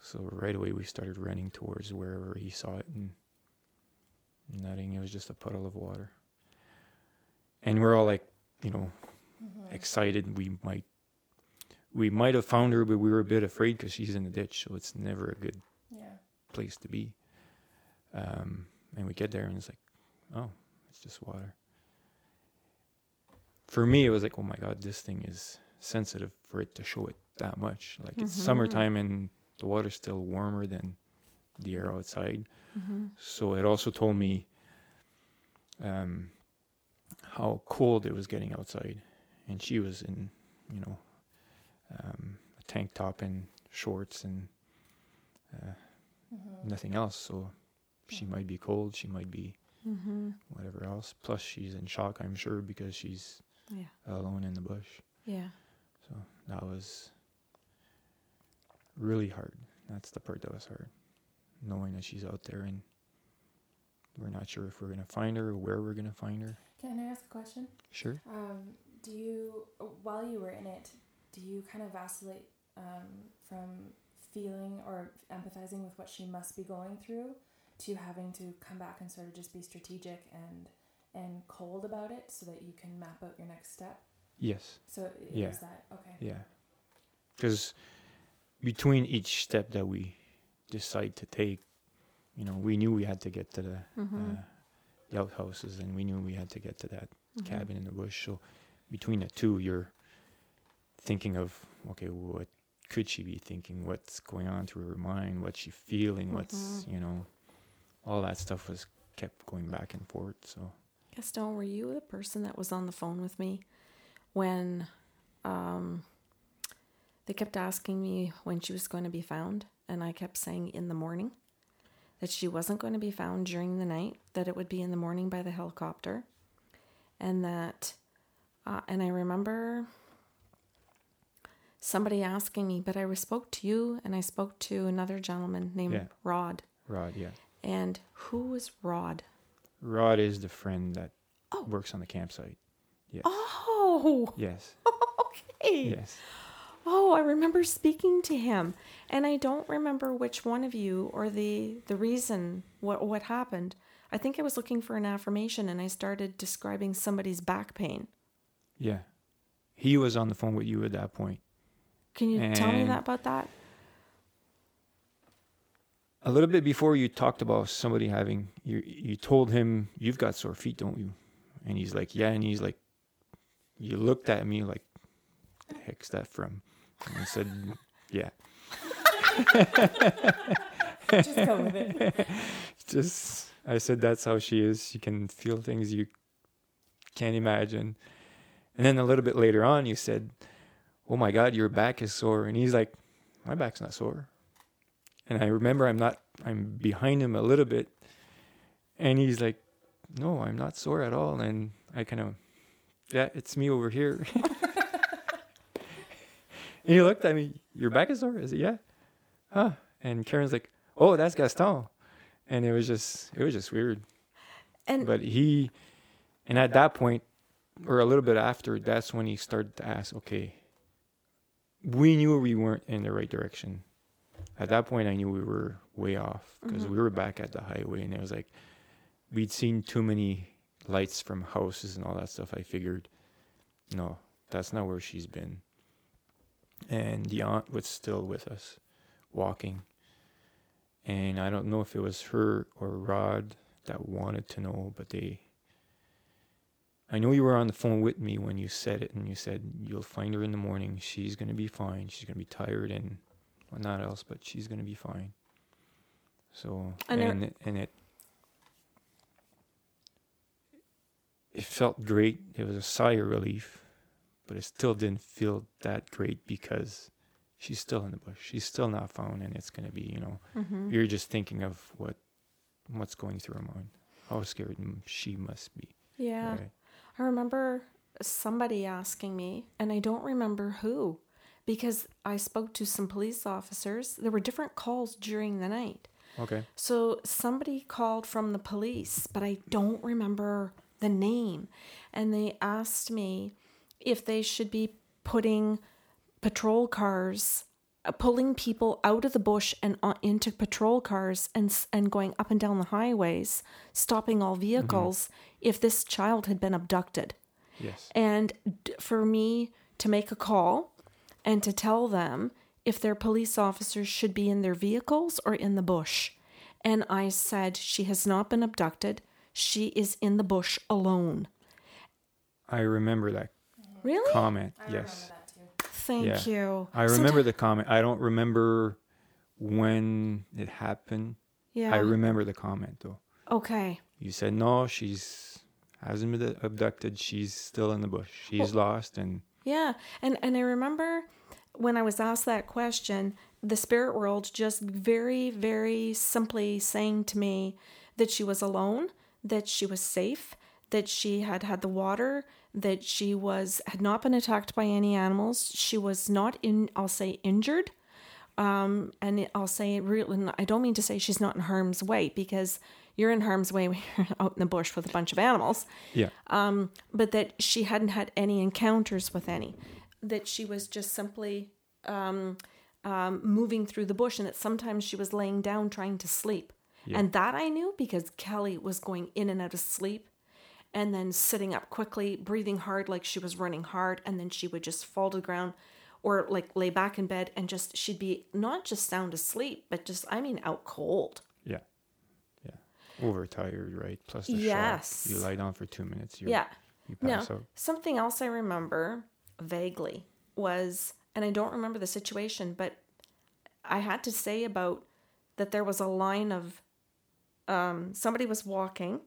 [SPEAKER 3] So right away we started running towards wherever he saw it and nothing. It was just a puddle of water. And we're all like, you know, mm-hmm. excited. We might, we might have found her, but we were a bit afraid because she's in the ditch, so it's never a good
[SPEAKER 2] yeah.
[SPEAKER 3] place to be. Um, and we get there and it's like, oh, it's just water. For me, it was like, oh my god, this thing is sensitive for it to show it that much. Like it's mm-hmm. summertime and the water's still warmer than the air outside.
[SPEAKER 1] Mm-hmm.
[SPEAKER 3] So it also told me um, how cold it was getting outside, and she was in, you know, um, a tank top and shorts and uh, mm-hmm. nothing else. So she might be cold. She might be
[SPEAKER 1] mm-hmm.
[SPEAKER 3] whatever else. Plus, she's in shock, I'm sure, because she's
[SPEAKER 1] yeah.
[SPEAKER 3] alone in the bush.
[SPEAKER 1] Yeah.
[SPEAKER 3] So that was really hard. That's the part that was hard. Knowing that she's out there and we're not sure if we're going to find her or where we're going to find her.
[SPEAKER 2] Can I ask a question?
[SPEAKER 3] Sure.
[SPEAKER 2] Um, do you, while you were in it, do you kind of vacillate um, from feeling or empathizing with what she must be going through to having to come back and sort of just be strategic and and cold about it so that you can map out your next step?
[SPEAKER 3] Yes.
[SPEAKER 2] So
[SPEAKER 3] Yeah.
[SPEAKER 2] was that. Okay.
[SPEAKER 3] Yeah. Because between each step that we decide to take, you know, we knew we had to get to the,
[SPEAKER 1] Mm-hmm.
[SPEAKER 3] uh, the outhouses and we knew we had to get to that
[SPEAKER 1] Mm-hmm.
[SPEAKER 3] cabin in the bush. So between the two, you're thinking of, okay, what could she be thinking? What's going on through her mind? What's she feeling? What's,
[SPEAKER 1] Mhm.
[SPEAKER 3] you know, all that stuff was kept going back and forth. So,
[SPEAKER 1] Gaston, were you the person that was on the phone with me when um, they kept asking me when she was going to be found? And I kept saying in the morning that she wasn't going to be found during the night, that it would be in the morning by the helicopter. And that, uh, and I remember somebody asking me, but I spoke to you and I spoke to another gentleman named
[SPEAKER 3] Yeah.
[SPEAKER 1] Rod.
[SPEAKER 3] Rod, yeah.
[SPEAKER 1] And who was Rod?
[SPEAKER 3] Rod is the friend that
[SPEAKER 1] Oh.
[SPEAKER 3] works on the campsite. Yes.
[SPEAKER 1] Oh,
[SPEAKER 3] Yes.
[SPEAKER 1] okay.
[SPEAKER 3] Yes.
[SPEAKER 1] Oh, I remember speaking to him, and I don't remember which one of you or the the reason what what happened. I think I was looking for an affirmation, and I started describing somebody's back pain.
[SPEAKER 3] Yeah. He was on the phone with you at that point.
[SPEAKER 1] Can you tell me that about that?
[SPEAKER 3] A little bit before you talked about somebody having you you told him you've got sore feet, don't you? And he's like, Yeah, and he's like you looked at me like the heck's that from? And I said, Yeah.
[SPEAKER 2] Just go with it.
[SPEAKER 3] Just I said that's how she is. She can feel things you can't imagine. And then a little bit later on you said, Oh my god, your back is sore and he's like, My back's not sore. And I remember I'm not I'm behind him a little bit and he's like, No, I'm not sore at all and I kind of yeah, it's me over here. and he looked at me, Your back is sore? Is it? Yeah. Huh. And Karen's like, Oh, that's Gaston. And it was just it was just weird.
[SPEAKER 1] And
[SPEAKER 3] But he and at that point or a little bit after, that's when he started to ask, okay, we knew we weren't in the right direction. At that point, I knew we were way off because
[SPEAKER 1] Mhm.
[SPEAKER 3] we were back at the highway, and it was like we'd seen too many lights from houses and all that stuff. I figured, no, that's not where she's been. And the aunt was still with us, walking. And I don't know if it was her or Rod that wanted to know, but they. I know you were on the phone with me when you said it, and you said you'll find her in the morning. She's gonna be fine. She's gonna be tired and well, not else, but she's gonna be fine. So
[SPEAKER 1] And
[SPEAKER 3] and it, and it it felt great. It was a sigh of relief, but it still didn't feel that great because she's still in the bush. She's still not found, and it's gonna be you know
[SPEAKER 1] Mhm.
[SPEAKER 3] you're just thinking of what what's going through her mind. How scared she must be.
[SPEAKER 1] yeah,
[SPEAKER 3] Right?
[SPEAKER 1] I remember somebody asking me, and I don't remember who, because I spoke to some police officers. There were different calls during the night.
[SPEAKER 3] Okay.
[SPEAKER 1] So somebody called from the police, but I don't remember the name. And they asked me if they should be putting patrol cars, Uh, pulling people out of the bush and uh, into patrol cars and and going up and down the highways, stopping all mm-hmm. vehicles if this child had been abducted.
[SPEAKER 3] Yes.
[SPEAKER 1] And for me to make a call and to tell them if their police officers should be in their vehicles or in the bush. And I said, She has not been abducted. She is in the bush alone.
[SPEAKER 3] I remember that
[SPEAKER 1] Really?
[SPEAKER 3] comment.
[SPEAKER 2] I
[SPEAKER 3] yes.
[SPEAKER 2] Remember that too.
[SPEAKER 1] Thank
[SPEAKER 3] Yeah.
[SPEAKER 1] you.
[SPEAKER 3] I remember the comment. I don't remember when it happened.
[SPEAKER 1] Yeah.
[SPEAKER 3] I remember the comment though.
[SPEAKER 1] okay.
[SPEAKER 3] You said no, she's hasn't been abducted. She's still in the bush. She's lost and
[SPEAKER 1] Yeah, and and I remember when I was asked that question, the spirit world just very very simply saying to me that she was alone, that she was safe, that she had had the water, that she was had not been attacked by any animals, she was not in I'll say injured. Um, and it- I'll say really, I don't mean to say she's not in harm's way because you're in harm's way when you're out in the bush with a bunch of animals
[SPEAKER 3] yeah.
[SPEAKER 1] um, but that she hadn't had any encounters with any, that she was just simply um, um, moving through the bush, and that sometimes she was laying down trying to sleep.
[SPEAKER 3] Yeah.
[SPEAKER 1] And that I knew because Kelly was going in and out of sleep. And then sitting up quickly, breathing hard like she was running hard, and then she would just fall to the ground or like lay back in bed and just she'd be not just sound asleep, but just I mean out cold.
[SPEAKER 3] Yeah. Yeah. Overtired, right? Plus the
[SPEAKER 1] Yes.
[SPEAKER 3] shock. You lie down for two minutes. You're,
[SPEAKER 1] Yeah.
[SPEAKER 3] You
[SPEAKER 1] Now,
[SPEAKER 3] out.
[SPEAKER 1] something else I remember vaguely was, and I don't remember the situation, but I had to say about that there was a line of um, somebody was walking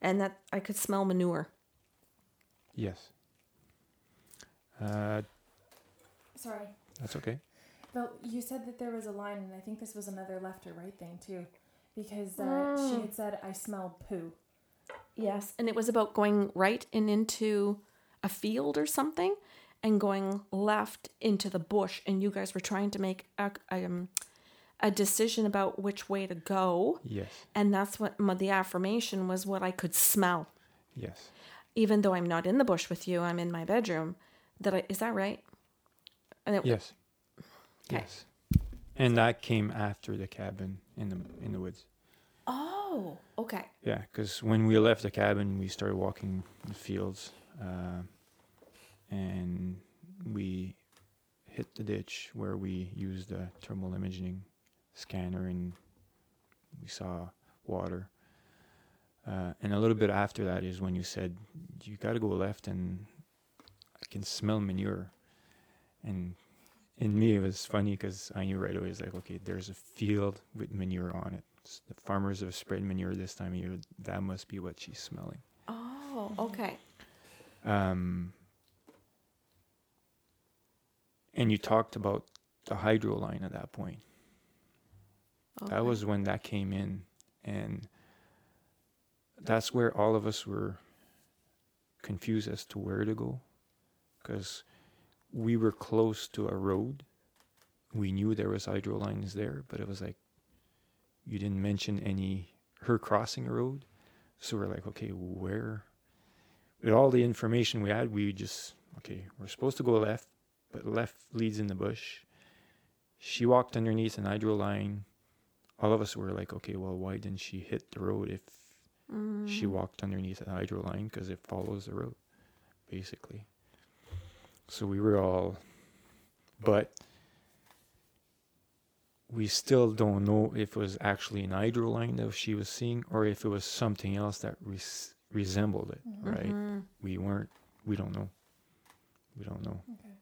[SPEAKER 1] and that I could smell manure.
[SPEAKER 3] Yes. Uh,
[SPEAKER 2] Sorry.
[SPEAKER 3] that's okay.
[SPEAKER 2] Well, you said that there was a line, and I think this was another left or right thing too, because uh, she had said, "I smell poo."
[SPEAKER 1] Yes. And it was about going right and into a field or something and going left into the bush. And you guys were trying to make a, um, a decision about which way to go.
[SPEAKER 3] Yes.
[SPEAKER 1] And that's what my, the affirmation was what I could smell.
[SPEAKER 3] Yes.
[SPEAKER 1] Even though I'm not in the bush with you, I'm in my bedroom. That I, is that right? And it,
[SPEAKER 3] Yes.
[SPEAKER 1] Okay.
[SPEAKER 3] Yes. And that came after the cabin in the in the woods.
[SPEAKER 1] Oh, okay.
[SPEAKER 3] Yeah, because when we left the cabin, we started walking the fields, uh, and we hit the ditch where we used the thermal imaging scanner, and we saw water. Uh, and a little bit after that is when you said you got to go left, and I can smell manure. And in me, it was funny because I knew right away. It's like, okay, there's a field with manure on it. S- The farmers have spread manure this time of year. That must be what she's smelling.
[SPEAKER 1] Oh, okay.
[SPEAKER 3] Um, and you talked about the hydro line at that point.
[SPEAKER 1] Okay.
[SPEAKER 3] That was when that came in, and that's where all of us were confused as to where to go, because we were close to a road. We knew there was hydro lines there, but it was like you didn't mention any her crossing a road, so we're like, okay, where? With all the information we had, we just okay, we're supposed to go left, but left leads in the bush. She walked underneath an hydro line all of us were like, okay, well, why didn't she hit the road if she walked underneath the hydro line? Because it follows the road, basically. So we were all, but we still don't know if it was actually an hydro line that she was seeing or if it was something else that res- resembled it, right?
[SPEAKER 1] Mhm.
[SPEAKER 3] We weren't, we don't know. We don't know.
[SPEAKER 2] Okay.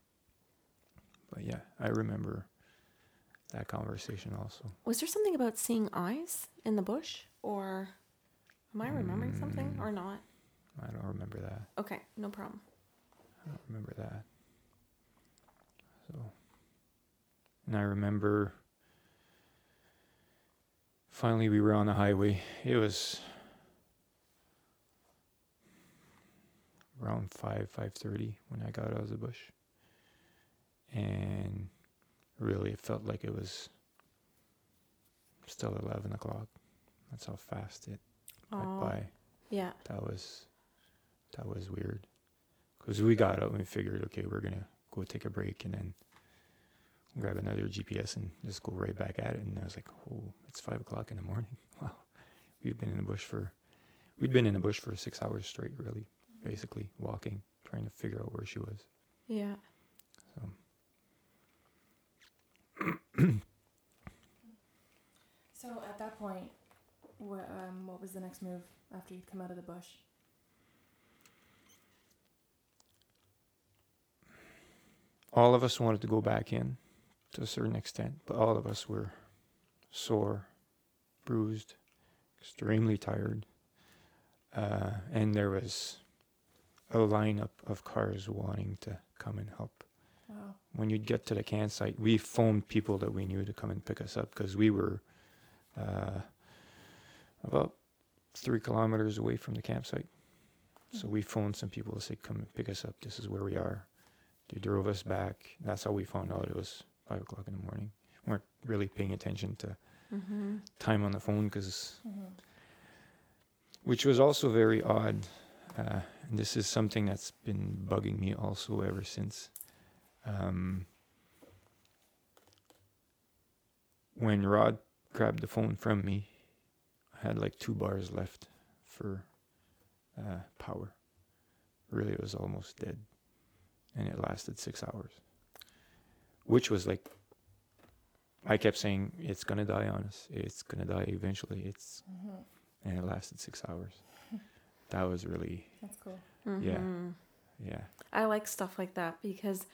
[SPEAKER 3] But yeah, I remember that conversation also.
[SPEAKER 1] Was there something about seeing eyes in the bush, or am I remembering something
[SPEAKER 3] Mm.
[SPEAKER 1] or not?
[SPEAKER 3] I don't remember that.
[SPEAKER 1] Okay, no problem.
[SPEAKER 3] I don't remember that. So, and I remember finally we were on the highway. It was around five five thirty when I got out of the bush, and really it felt like it was still eleven o'clock. That's how fast it went
[SPEAKER 1] Oh,
[SPEAKER 3] by.
[SPEAKER 1] Yeah.
[SPEAKER 3] that was that was weird. Because we got up and we figured okay we're gonna go take a break and then grab another gps and just go right back at it. And i was like oh it's five o'clock in the morning. Wow. We've been in the bush for we'd been in the bush for six hours straight really basically walking trying to figure out where she was.
[SPEAKER 1] Yeah.
[SPEAKER 3] so
[SPEAKER 2] So at that point, what um, what was the next move after you'd come out of the bush?
[SPEAKER 3] all of us wanted to go back in to a certain extent, but all of us were sore, bruised, extremely tired. Uh, and there was a lineup of cars wanting to come and help.
[SPEAKER 2] Wow.
[SPEAKER 3] When you'd get to the campsite, we phoned people that we knew to come and pick us up because we were uh, about three kilometers away from the campsite. So we phoned some people to say, come and pick us up. This is where we are. They drove us back. That's how we found out it was five o'clock in the morning. We weren't really paying attention to
[SPEAKER 1] Mm-hmm.
[SPEAKER 3] time on the phone because,
[SPEAKER 2] Mm-hmm.
[SPEAKER 3] which was also very odd. Uh, and this is something that's been bugging me also ever since. Um, when Rod grabbed the phone from me, I had like two bars left for uh, power. Really, it was almost dead, and it lasted six hours, which was like. I kept saying it's gonna die on us. It's gonna die eventually. It's
[SPEAKER 2] Mhm.
[SPEAKER 3] and it lasted six hours. that was really
[SPEAKER 2] That's cool.
[SPEAKER 3] Yeah.
[SPEAKER 1] Mhm.
[SPEAKER 3] yeah
[SPEAKER 1] I like stuff like that because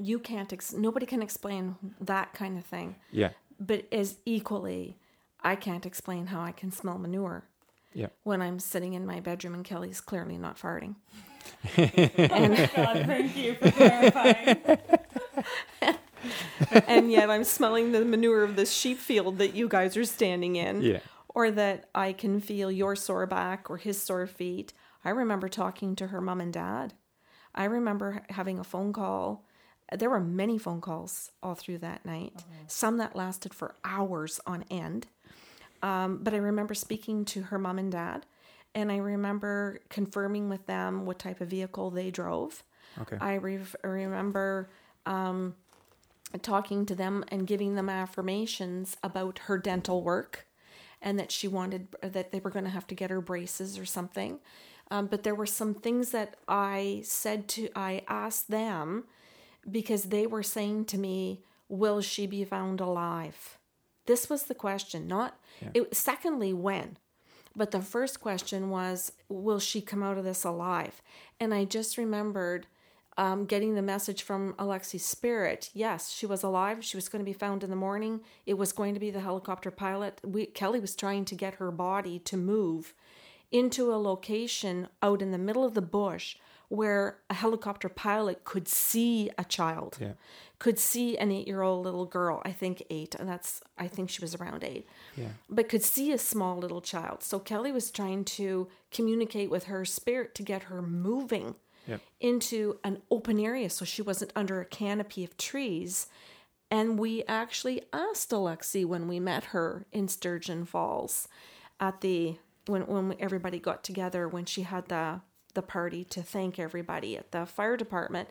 [SPEAKER 1] you can't, ex- nobody can explain that kind of thing.
[SPEAKER 3] yeah
[SPEAKER 1] But as equally, I can't explain how I can smell manure.
[SPEAKER 3] Yeah.
[SPEAKER 1] When I'm sitting in my bedroom and Kelly's clearly not farting.
[SPEAKER 2] God, thank you for clarifying.
[SPEAKER 1] and yet I'm smelling the manure of this sheep field that you guys are standing in.
[SPEAKER 3] yeah
[SPEAKER 1] Or that I can feel your sore back or his sore feet. I remember talking to her mom and dad. I remember having a phone call. There were many phone calls all through that night, some that lasted for hours on end. Um, but I remember speaking to her mom and dad, and I remember confirming with them what type of vehicle they drove.
[SPEAKER 3] okay
[SPEAKER 1] I re- remember um, talking to them and giving them affirmations about her dental work and that she wanted that they were going to have to get her braces or something. Um, but there were some things that I said to, I asked them because they were saying to me, Will she be found alive? This was the question, not, it, secondly, when. But the first question was, will she come out of this alive? And I just remembered um, getting the message from Alexi's spirit. Yes, she was alive. She was going to be found in the morning. It was going to be the helicopter pilot. We, Kelly was trying to get her body to move into a location out in the middle of the bush where a helicopter pilot could see a child
[SPEAKER 3] yeah
[SPEAKER 1] could see an eight-year-old little girl i think eight and that's i think she was around eight
[SPEAKER 3] yeah
[SPEAKER 1] but could see a small little child. So Kelly was trying to communicate with her spirit to get her moving
[SPEAKER 3] Yep.
[SPEAKER 1] into an open area so she wasn't under a canopy of trees. And we actually asked Alexi when we met her in Sturgeon Falls at the when when everybody got together when she had the the party to thank everybody at the fire department.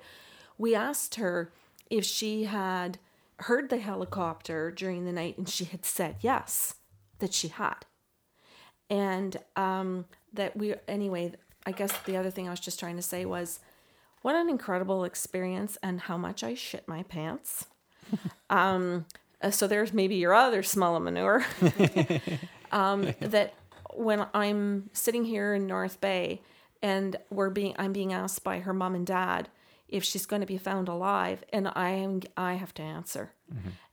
[SPEAKER 1] We asked her if she had heard the helicopter during the night and she had said yes that she had. And um, that we anyway i guess the other thing i was just trying to say was what an incredible experience and how much i shit my pants. Um, uh, so there's maybe your other smell of manure. Um, that when i'm sitting here in north bay and we're being i'm being asked by her mom and dad if she's going to be found alive and i am i have to answer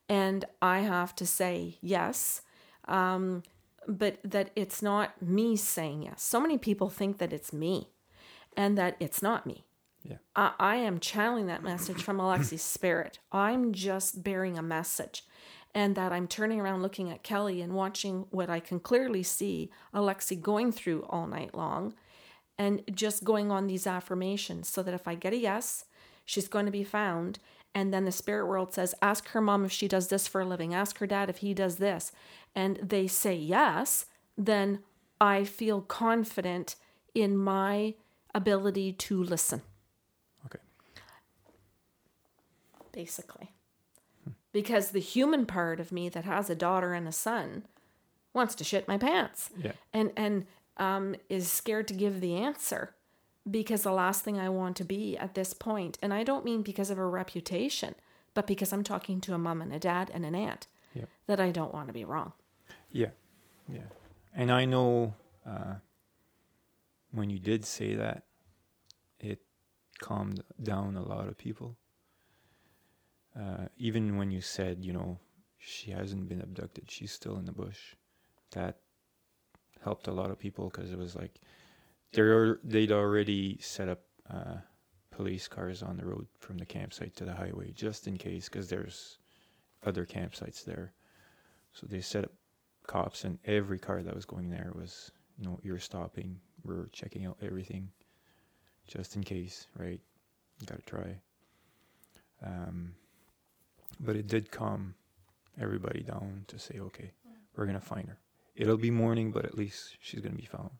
[SPEAKER 1] and i have to say yes um, but that it's not me saying yes. So many people think that it's me and that it's not me.
[SPEAKER 3] Yeah.
[SPEAKER 1] I, I am channeling that message from Alexi's spirit. I'm just bearing a message. And that I'm turning around looking at Kelly and watching what I can clearly see Alexi going through all night long and just going on these affirmations so that if I get a yes, she's going to be found. And then the spirit world says, ask her mom if she does this for a living, ask her dad if he does this. And they say yes, then I feel confident in my ability to listen,
[SPEAKER 3] okay
[SPEAKER 1] basically. Because the human part of me that has a daughter and a son wants to shit my pants
[SPEAKER 3] yeah
[SPEAKER 1] and and um, is scared to give the answer because the last thing I want to be at this point, and I don't mean because of a reputation, but because I'm talking to a mom and a dad and an aunt,
[SPEAKER 3] Yep.
[SPEAKER 1] that I don't want to be wrong.
[SPEAKER 3] Yeah, yeah. And I know uh, when you did say that, it calmed down a lot of people. Uh, even when you said, you know, she hasn't been abducted, she's still in the bush, that helped a lot of people because it was like they're they'd already set up uh, police cars on the road from the campsite to the highway just in case because there's other campsites there. So they set up cops and every car that was going there was you know you're stopping we're checking out everything just in case right? Gotta try. Um, but it did calm everybody down to say okay we're gonna find her it'll be morning but at least she's gonna be found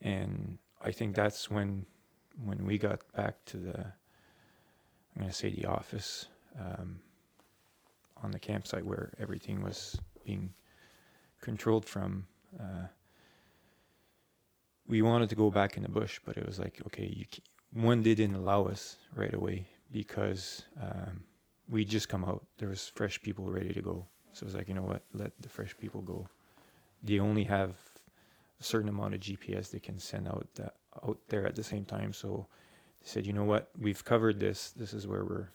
[SPEAKER 3] and i think that's when when we got back to the i'm gonna say the office um, on the campsite where everything was being controlled from. Uh, we wanted to go back in the bush, but it was like, okay, you one didn't allow us right away because um, we just come out. There was fresh people ready to go, so it was like, you know what, let the fresh people go. They only have a certain amount of GPS they can send out that, out there at the same time. So they said, you know what, we've covered this. This is where we're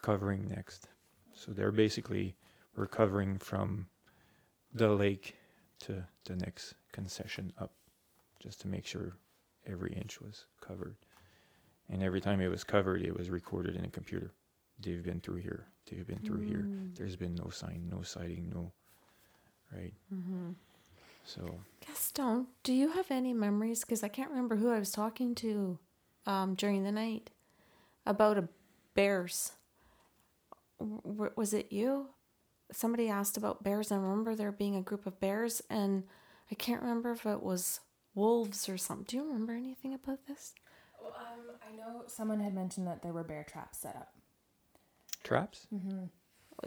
[SPEAKER 3] covering next. So they're basically recovering from the lake to the next concession up, just to make sure every inch was covered. And every time it was covered, it was recorded in a computer. They've been through here. They've been through here.
[SPEAKER 1] Mm.
[SPEAKER 3] There's been no sign, no sighting, no. Right.
[SPEAKER 1] Mm-hmm.
[SPEAKER 3] So
[SPEAKER 1] Gaston, do you have any memories? Because I can't remember who I was talking to um, during the night about a bears. W- was it you? Somebody asked about bears. I remember there being a group of bears, and I can't remember if it was wolves or something. Do you remember anything about this?
[SPEAKER 2] Well, um, I know someone had mentioned that there were bear traps set up.
[SPEAKER 3] Traps.
[SPEAKER 2] Mm-hmm.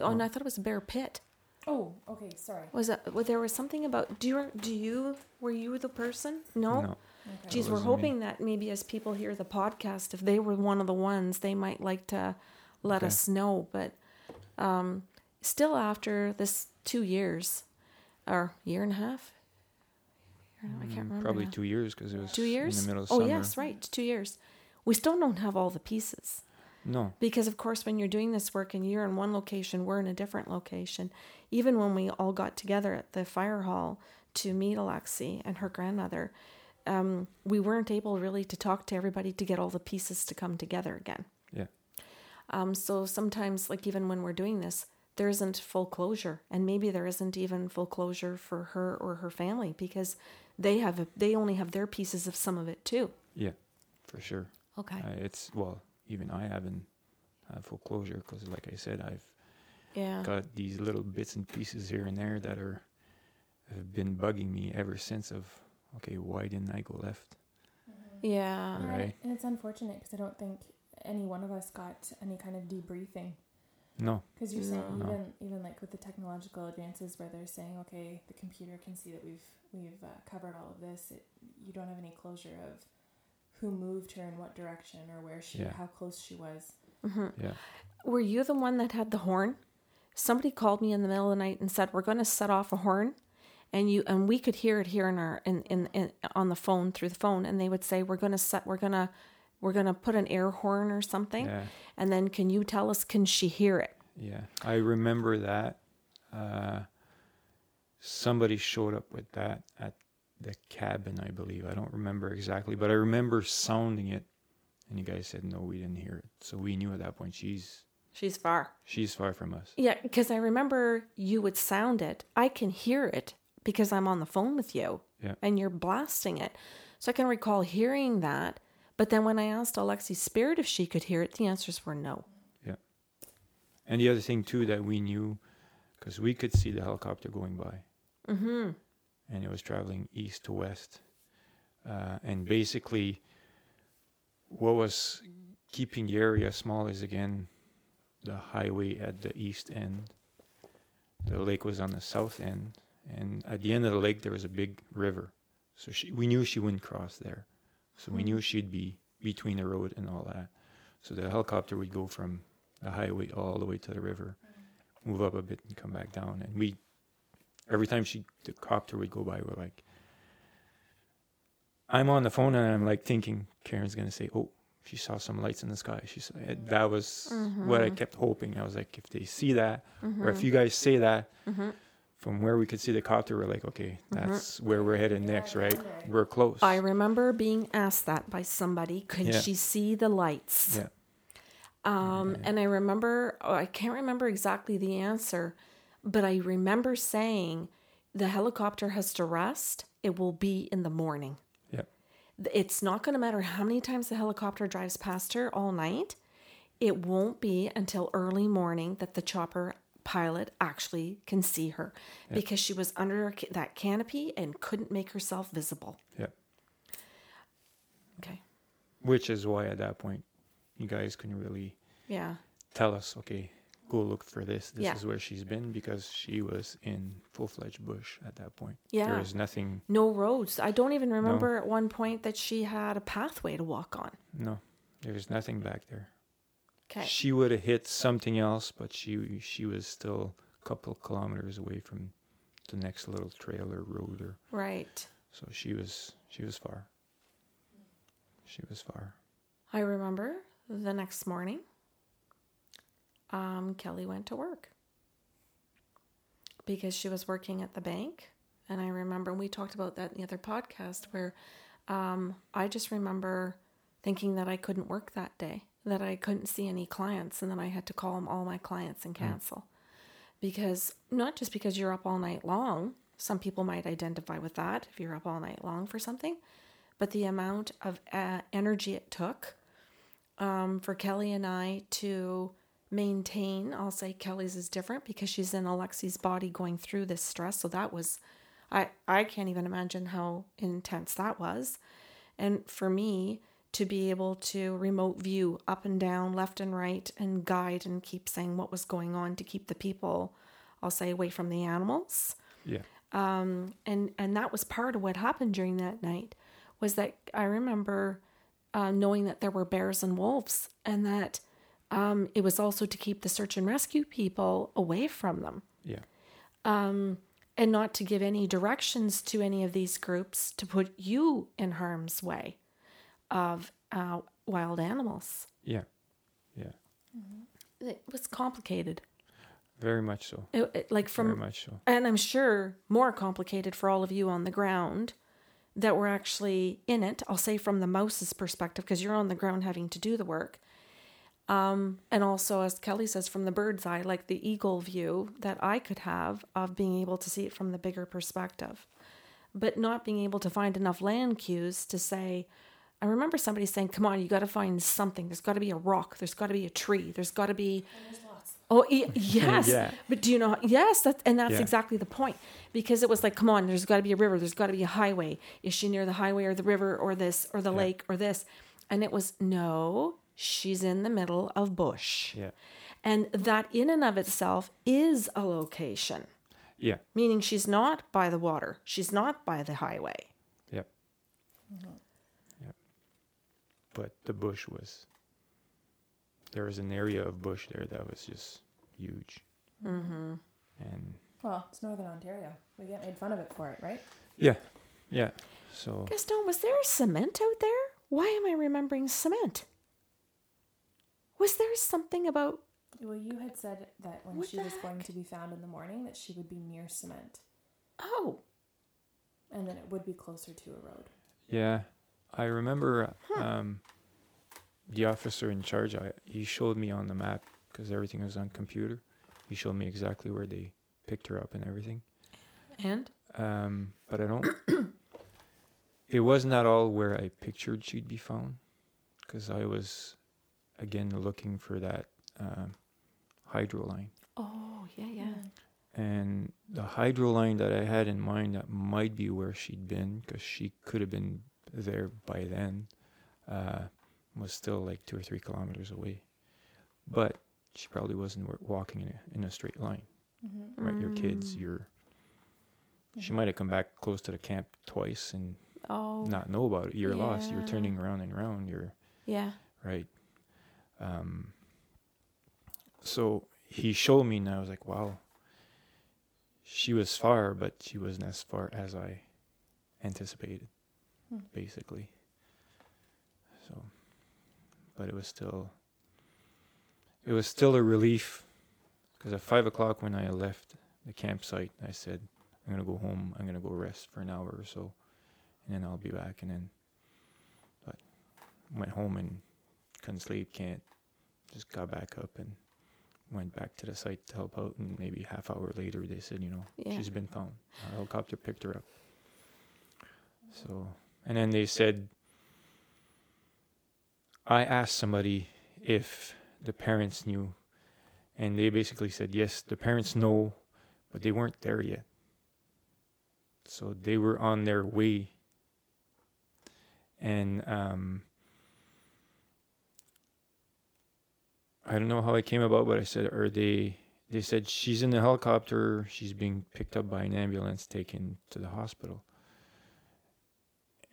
[SPEAKER 1] Oh, and I thought it was a bear pit.
[SPEAKER 2] Oh, okay. Sorry.
[SPEAKER 1] Was it? Well, there was something about. Do you? Do you? Were you the person? No.
[SPEAKER 3] No.
[SPEAKER 2] Okay.
[SPEAKER 1] Geez, we're
[SPEAKER 3] wasn't me.
[SPEAKER 1] hoping that maybe as people hear the podcast, if they were one of the ones, they might like to let
[SPEAKER 3] Okay.
[SPEAKER 1] us know. But um, still, after this two years or year and a half, Year and a- I can't
[SPEAKER 3] Mm,
[SPEAKER 1] remember.
[SPEAKER 3] Probably
[SPEAKER 1] now.
[SPEAKER 3] two years because it was
[SPEAKER 1] Two years.
[SPEAKER 3] in the middle of
[SPEAKER 1] oh
[SPEAKER 3] summer.
[SPEAKER 1] Oh yes, right, two years. We still don't have all the pieces
[SPEAKER 3] No.
[SPEAKER 1] because, of course, when you're doing this work and you're in one location, we're in a different location. Even when we all got together at the fire hall to meet Alexi and her grandmother, um, we weren't able really to talk to everybody to get all the pieces to come together again.
[SPEAKER 3] Yeah.
[SPEAKER 1] Um, so sometimes, like even when we're doing this, there isn't full closure, and maybe there isn't even full closure for her or her family because they have they only have their pieces of some of it too.
[SPEAKER 3] Yeah. For sure.
[SPEAKER 1] Okay.
[SPEAKER 3] Uh, it's well, even I haven't had full closure because, like I said, I've
[SPEAKER 1] yeah.
[SPEAKER 3] got these little bits and pieces here and there that are have been bugging me ever since. Of okay, why didn't I go left?
[SPEAKER 1] Yeah.
[SPEAKER 2] Yeah,
[SPEAKER 3] Right.
[SPEAKER 2] And it's unfortunate because I don't think any one of us got any kind of debriefing.
[SPEAKER 3] No.
[SPEAKER 2] Because you're saying
[SPEAKER 3] No.
[SPEAKER 2] even even like with the technological advances where they're saying okay the computer can see that we've we've uh, covered all of this it, you don't have any closure of who moved her in what direction or where she
[SPEAKER 3] Yeah.
[SPEAKER 2] how close she was
[SPEAKER 1] hmm
[SPEAKER 3] Yeah.
[SPEAKER 1] Were you the one that had the horn? Somebody called me in the middle of the night and said we're going to set off a horn, and you and we could hear it here in our in, in, in on the phone through the phone, and they would say we're going to set we're going to we're going to put an air horn or something,
[SPEAKER 3] Yeah.
[SPEAKER 1] and then can you tell us can she hear it?
[SPEAKER 3] Yeah. I remember that. Uh, somebody showed up with that at the cabin, I believe. I don't remember exactly, but I remember sounding it, and you guys said no, we didn't hear it. So we knew at that point she's
[SPEAKER 1] She's far.
[SPEAKER 3] she's far from us.
[SPEAKER 1] Yeah, because I remember you would sound it. I can hear it because I'm on the phone with you
[SPEAKER 3] Yeah.
[SPEAKER 1] and you're blasting it. So I can recall hearing that. But then when I asked Alexi Spirit if she could hear it, the answers were no. Yeah.
[SPEAKER 3] And the other thing too that we knew, because we could see the helicopter going by,
[SPEAKER 1] Mm-hmm.
[SPEAKER 3] And it was traveling east to west, uh, and basically, what was keeping the area small is again the highway at the east end. The lake was on the south end, and at the end of the lake there was a big river, so she, we knew she wouldn't cross there, so we knew she'd be between the road and all that. So the helicopter would go from the highway all the way to the river, move up a bit and come back down. And we, every time she the copter would go by, we're like, I'm on the phone and I'm like thinking Karen's gonna say, "Oh, she saw some lights in the sky." She said that was what I kept hoping. I was like, if they see that, or if you guys say that.
[SPEAKER 1] Mm-hmm.
[SPEAKER 3] From where we could see the copter, we're like, okay, that's where we're headed next, right? We're close.
[SPEAKER 1] I remember being asked that by somebody. Could
[SPEAKER 3] Yeah.
[SPEAKER 1] she see the lights?
[SPEAKER 3] Yeah.
[SPEAKER 1] Um, and I remember, oh, I can't remember exactly the answer, but I remember saying the helicopter has to rest. It will be in the morning.
[SPEAKER 3] Yeah.
[SPEAKER 1] It's not going to matter how many times the helicopter drives past her all night. It won't be until early morning that the chopper pilot actually can see her because she was under that canopy and couldn't make herself visible.
[SPEAKER 3] Yeah.
[SPEAKER 1] Okay.
[SPEAKER 3] Which is why at that point, you guys couldn't really
[SPEAKER 1] Yeah.
[SPEAKER 3] tell us, okay, go look for this. This
[SPEAKER 1] Yeah.
[SPEAKER 3] is where she's been because she was in full fledged bush at that point.
[SPEAKER 1] Yeah.
[SPEAKER 3] There was nothing.
[SPEAKER 1] No roads. I don't even remember at one point that she had a pathway to walk on.
[SPEAKER 3] No, there's nothing back there.
[SPEAKER 1] Okay.
[SPEAKER 3] She would have hit something else, but she she was still a couple kilometers away from the next little trail or road, or
[SPEAKER 1] Right.
[SPEAKER 3] so she was she was far. She was far.
[SPEAKER 1] I remember the next morning, um, Kelly went to work because she was working at the bank. And I remember we talked about that in the other podcast where um, I just remember thinking that I couldn't work that day, that I couldn't see any clients, and then I had to call all my clients and cancel. Because not just because you're up all night long, some people might identify with that if you're up all night long for something, but the amount of uh, energy it took um, for Kelly and I to maintain. I'll say Kelly's is different because she's in Alexi's body going through this stress. So that was, I I can't even imagine how intense that was. And for me to be able to remote view up and down, left and right, and guide and keep saying what was going on to keep the people, I'll say, away from the animals
[SPEAKER 3] Yeah.
[SPEAKER 1] um, and and that was part of what happened during that night was that I remember uh, knowing that there were bears and wolves, and that um, it was also to keep the search and rescue people away from them,
[SPEAKER 3] Yeah.
[SPEAKER 1] um, and not to give any directions to any of these groups to put you in harm's way of uh, wild animals.
[SPEAKER 3] Yeah. Yeah.
[SPEAKER 1] It was complicated,
[SPEAKER 3] Very much so.
[SPEAKER 1] It- it- like
[SPEAKER 3] Very
[SPEAKER 1] from
[SPEAKER 3] much so.
[SPEAKER 1] and I'm sure more complicated for all of you on the ground that were actually in it. I'll say from the mouse's perspective, because you're on the ground having to do the work. Um, and also, as Kelly says, from the bird's eye, like the eagle view that I could have of being able to see it from the bigger perspective, but not being able to find enough land cues to say, I remember somebody saying, Come on, you got to find something. There's got to be a rock. There's got to be a tree. There's got to be Oh y- yes,
[SPEAKER 3] Yeah.
[SPEAKER 1] but do you know? Yes, that and that's
[SPEAKER 3] Yeah.
[SPEAKER 1] exactly the point because it was like, come on, there's got to be a river, there's got to be a highway. Is she near the highway or the river or this or the
[SPEAKER 3] Yeah.
[SPEAKER 1] lake or this? And it was no, she's in the middle of bush,
[SPEAKER 3] Yeah.
[SPEAKER 1] and that in and of itself is a location,
[SPEAKER 3] Yeah.
[SPEAKER 1] meaning she's not by the water, she's not by the highway.
[SPEAKER 3] Yep. Yep. But the bush was. There was an area of bush there that was just huge,
[SPEAKER 1] Mm-hmm.
[SPEAKER 3] and
[SPEAKER 2] Well, it's Northern Ontario. We get made fun of it for it, right?
[SPEAKER 3] yeah, yeah. So
[SPEAKER 1] Gaston, was there cement out there? Why am I remembering cement? Was there something about
[SPEAKER 2] Well, you had said that when
[SPEAKER 1] What
[SPEAKER 2] she
[SPEAKER 1] the
[SPEAKER 2] was going to be found in the morning, that she would be near cement,
[SPEAKER 1] oh
[SPEAKER 2] and then it would be closer to a road.
[SPEAKER 3] yeah, I remember um, the officer in charge. I, he showed me on the map because everything was on computer. He showed me exactly where they picked her up and everything.
[SPEAKER 1] and
[SPEAKER 3] Um, but I don't. it wasn't at all where I pictured she'd be found, because I was, again, looking for that um, hydro line,
[SPEAKER 1] oh yeah yeah.
[SPEAKER 3] and the hydro line that I had in mind that might be where she'd been, because she could have been there by then, uh, was still like two or three kilometers away, but she probably wasn't walking in a, in a straight line.
[SPEAKER 2] Mm-hmm.
[SPEAKER 3] Right, your kids,
[SPEAKER 1] Mm.
[SPEAKER 3] your. She might have come back close to the camp twice and
[SPEAKER 1] Oh
[SPEAKER 3] not know about it. You're lost. You're turning around and around. You're
[SPEAKER 1] yeah.
[SPEAKER 3] right. Um, so he showed me, and I was like, "Wow." She was far, but she wasn't as far as I anticipated,
[SPEAKER 2] Hmm.
[SPEAKER 3] basically. So, but it was still. It was still a relief, because at five o'clock when I left the campsite, I said, "I'm gonna go home. I'm gonna go rest for an hour or so." and then I'll be back. And then, but went home and couldn't sleep, can't. Just got back up and went back to the site to help out. And maybe half hour later, they said, you know,
[SPEAKER 1] Yeah.
[SPEAKER 3] she's been found. A helicopter picked her up. So, and then they said, I asked somebody if the parents knew, and they basically said, yes, the parents know, but they weren't there yet. So they were on their way. And um, I don't know how it came about, but I said, "Are they?" They said she's in the helicopter. She's being picked up by an ambulance, taken to the hospital.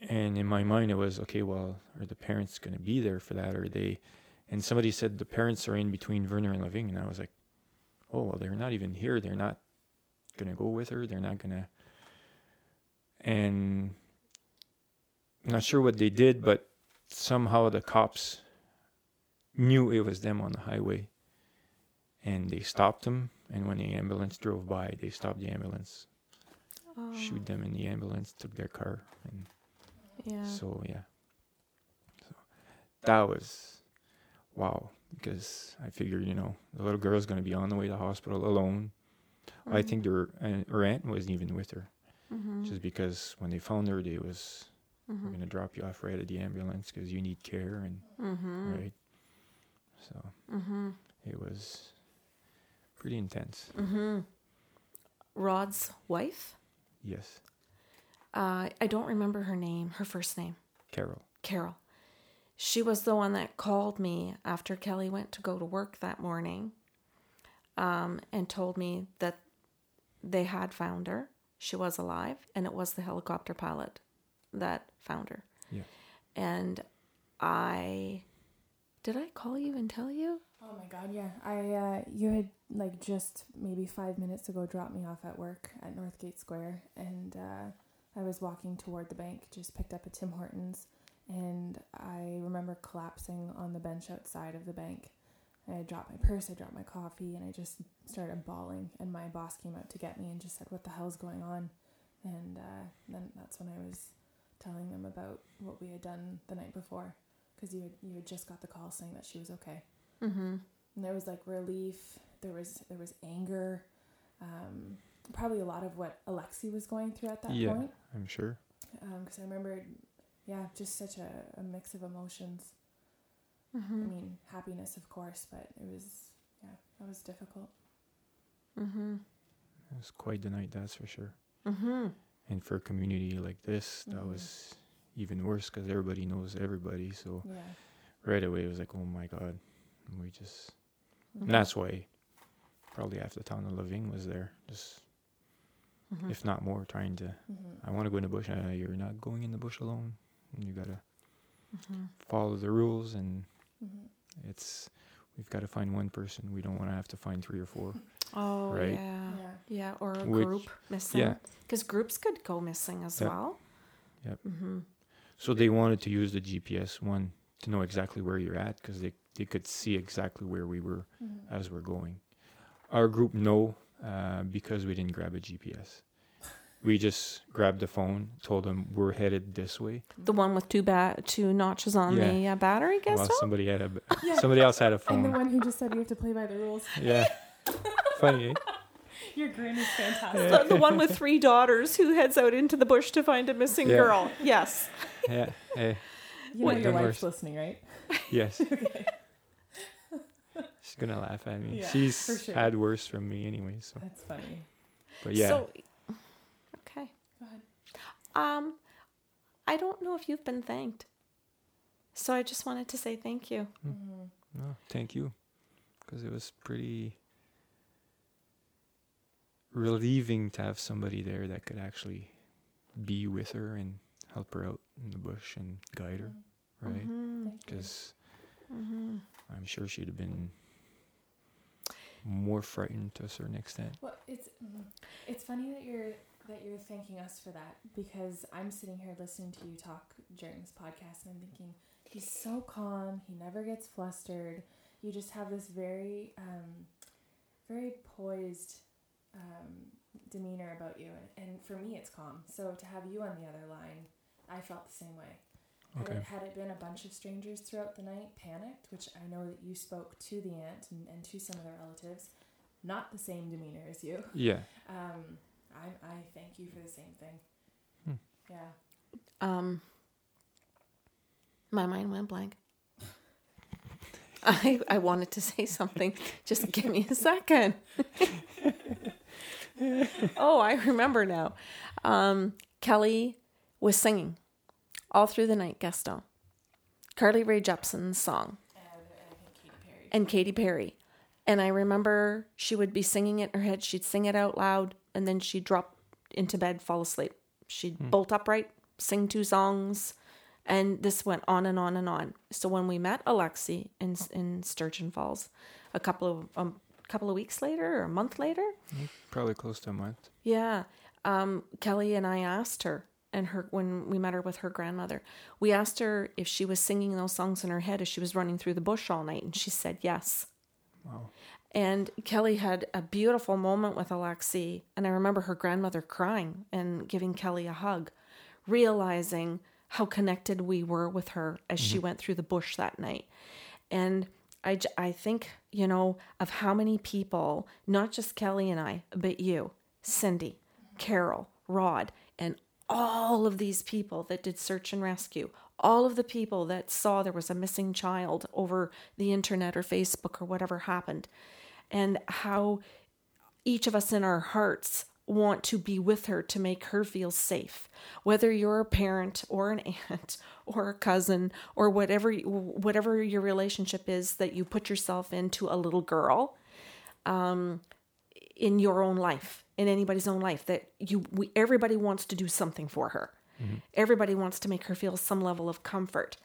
[SPEAKER 3] And in my mind, it was okay. Well, are the parents going to be there for that? Or are they? And somebody said the parents are in between Verner and Lavigne, and I was like, "Oh, well, they're not even here. They're not going to go with her. They're not going to." And I'm not sure what they did, but somehow the cops knew it was them on the highway and they stopped them and when the ambulance drove by they stopped the ambulance
[SPEAKER 1] Oh,
[SPEAKER 3] shoot them in the ambulance took their car and
[SPEAKER 1] yeah.
[SPEAKER 3] so yeah so that was wow because i figured you know the little girl's going to be on the way to the hospital alone i think her, uh, her aunt wasn't even with her
[SPEAKER 1] Mm-hmm.
[SPEAKER 3] just because when they found her they was
[SPEAKER 1] Mm-hmm.
[SPEAKER 3] we're going to drop you off right at the ambulance because you need care and
[SPEAKER 1] Mm-hmm.
[SPEAKER 3] right so
[SPEAKER 1] Mm-hmm.
[SPEAKER 3] it was pretty intense
[SPEAKER 1] Mm-hmm. Rod's wife.
[SPEAKER 3] yes
[SPEAKER 1] Uh, I don't remember her name. Her first name.
[SPEAKER 3] carol
[SPEAKER 1] Carol. She was the one that called me after Kelly went to go to work that morning um, and told me that they had found her. She was alive, and it was the helicopter pilot that found her.
[SPEAKER 3] Yeah.
[SPEAKER 1] And I. Did I call you and tell you?
[SPEAKER 2] Oh my god, yeah. I uh you had like just maybe five minutes ago dropped me off at work at Northgate Square and uh I was walking toward the bank, just picked up a Tim Hortons and I remember collapsing on the bench outside of the bank. I dropped my purse, I dropped my coffee, and I just started bawling. And my boss came out to get me and just said, "What the hell's going on?" And uh, then that's when I was telling them about what we had done the night before, because you had, you had just got the call saying that she was okay
[SPEAKER 1] Mm-hmm.
[SPEAKER 2] and there was like relief there was there was anger um, probably a lot of what alexi was going through at that
[SPEAKER 3] Yeah.
[SPEAKER 2] point
[SPEAKER 3] i'm sure
[SPEAKER 2] because i remember yeah just such a, a mix of emotions
[SPEAKER 1] Mm-hmm.
[SPEAKER 2] i mean happiness of course but it was yeah that was difficult
[SPEAKER 1] Mm-hmm.
[SPEAKER 3] it was quite the night that's for sure
[SPEAKER 1] Mm-hmm.
[SPEAKER 3] and for a community like this that
[SPEAKER 2] Mhm.
[SPEAKER 3] was even worse because everybody knows everybody so
[SPEAKER 2] yeah
[SPEAKER 3] right away it was like oh my god and we just
[SPEAKER 2] Mhm.
[SPEAKER 3] and that's why probably half the town of living was there just
[SPEAKER 1] Mm-hmm.
[SPEAKER 3] if not more trying to
[SPEAKER 2] Mhm.
[SPEAKER 3] i want to go in the bush uh, you're not going in the bush alone you gotta
[SPEAKER 1] Mm-hmm.
[SPEAKER 3] follow the rules and
[SPEAKER 2] Mhm.
[SPEAKER 3] it's we've got to find one person we don't want to have to find three or four
[SPEAKER 1] Oh
[SPEAKER 3] Right.
[SPEAKER 1] yeah.
[SPEAKER 2] yeah
[SPEAKER 1] Yeah, or a
[SPEAKER 3] Which-
[SPEAKER 1] group missing.
[SPEAKER 3] yeah.
[SPEAKER 1] Because groups could go missing as
[SPEAKER 3] Yep.
[SPEAKER 1] well.
[SPEAKER 3] Yep.
[SPEAKER 1] Mm-hmm.
[SPEAKER 3] So they wanted to use the gps one to know exactly where you're at because they, they could see exactly where we were
[SPEAKER 2] Mhm.
[SPEAKER 3] as we're going our group no uh, because we didn't grab a gps we just grabbed the phone told them we're headed this way
[SPEAKER 1] The one with two ba- two notches on
[SPEAKER 3] Yeah.
[SPEAKER 1] the uh, battery, guess
[SPEAKER 3] well
[SPEAKER 1] so?
[SPEAKER 3] somebody had a
[SPEAKER 2] Yeah.
[SPEAKER 3] somebody else had a
[SPEAKER 2] i'm the one who just said you have to play by the rules
[SPEAKER 3] yeah funny eh?
[SPEAKER 2] your grin is fantastic
[SPEAKER 1] the, the one with three daughters who heads out into the bush to find a missing
[SPEAKER 3] Yeah.
[SPEAKER 1] girl. Yes.
[SPEAKER 3] yeah hey
[SPEAKER 2] you know
[SPEAKER 3] What-
[SPEAKER 2] your wife's listening right
[SPEAKER 3] yes okay. she's gonna laugh at me
[SPEAKER 2] Yeah,
[SPEAKER 3] she's
[SPEAKER 2] for sure.
[SPEAKER 3] had worse from me anyway so
[SPEAKER 2] that's funny
[SPEAKER 3] but yeah
[SPEAKER 1] So, okay.
[SPEAKER 2] go ahead
[SPEAKER 1] Um, I don't know if you've been thanked. So I just wanted to say thank you.
[SPEAKER 2] Mhm.
[SPEAKER 3] No, thank you. Because it was pretty relieving to have somebody there that could actually be with her and help her out in the bush and guide her, right?
[SPEAKER 1] Mhm.
[SPEAKER 2] Thank you.
[SPEAKER 3] Because
[SPEAKER 1] Mhm.
[SPEAKER 3] I'm sure she'd have been more frightened to a certain extent.
[SPEAKER 2] Well, it's it's funny that you're that you're thanking us for that because I'm sitting here listening to you talk during this podcast and I'm thinking he's so calm. He never gets flustered. You just have this very um, very poised um, demeanor about you, and, and for me, it's calm. So to have you on the other line, I felt the same way. Had, it, had it been a bunch of strangers throughout the night, panicked, which I know that you spoke to the aunt and, and to some of the relatives, not the same demeanor as you.
[SPEAKER 3] Yeah.
[SPEAKER 2] Um, I, I thank you for the same thing.
[SPEAKER 3] Hmm.
[SPEAKER 2] Yeah.
[SPEAKER 1] Um, my mind went blank. I I wanted to say something. Just give me a second. oh, I remember now. Um, Kelly was singing all through the night. Gaston, Carly Rae Jepsen's song.
[SPEAKER 2] And Katy Perry
[SPEAKER 1] and Katy Perry. And I remember she would be singing it in her head. She'd sing it out loud, and then she'd drop into bed, fall asleep. She'd bolt upright, sing two songs, and this went on and on and on. So when we met Alexi in in Sturgeon Falls, a couple of um, couple of weeks later or a month later,
[SPEAKER 3] Probably close to a month.
[SPEAKER 1] yeah. Um, Kelly and I asked her, and her when we met her with her grandmother, we asked her if she was singing those songs in her head as she was running through the bush all night, and she said yes.
[SPEAKER 3] Wow.
[SPEAKER 1] And Kelly had a beautiful moment with Alexi, and I remember her grandmother crying and giving Kelly a hug, realizing how connected we were with her as she went through the bush that night. And I, I think, you know, of how many people, not just Kelly and I, but you, Cindy, Carol, Rod, and all of these people that did search and rescue, all of the people that saw there was a missing child over the internet or Facebook or whatever happened, and how each of us in our hearts want to be with her to make her feel safe. Whether you're a parent or an aunt or a cousin or whatever whatever your relationship is that you put yourself into a little girl um, in your own life in anybody's own life that you we, everybody wants to do something for her. Everybody wants to make her feel some level of comfort.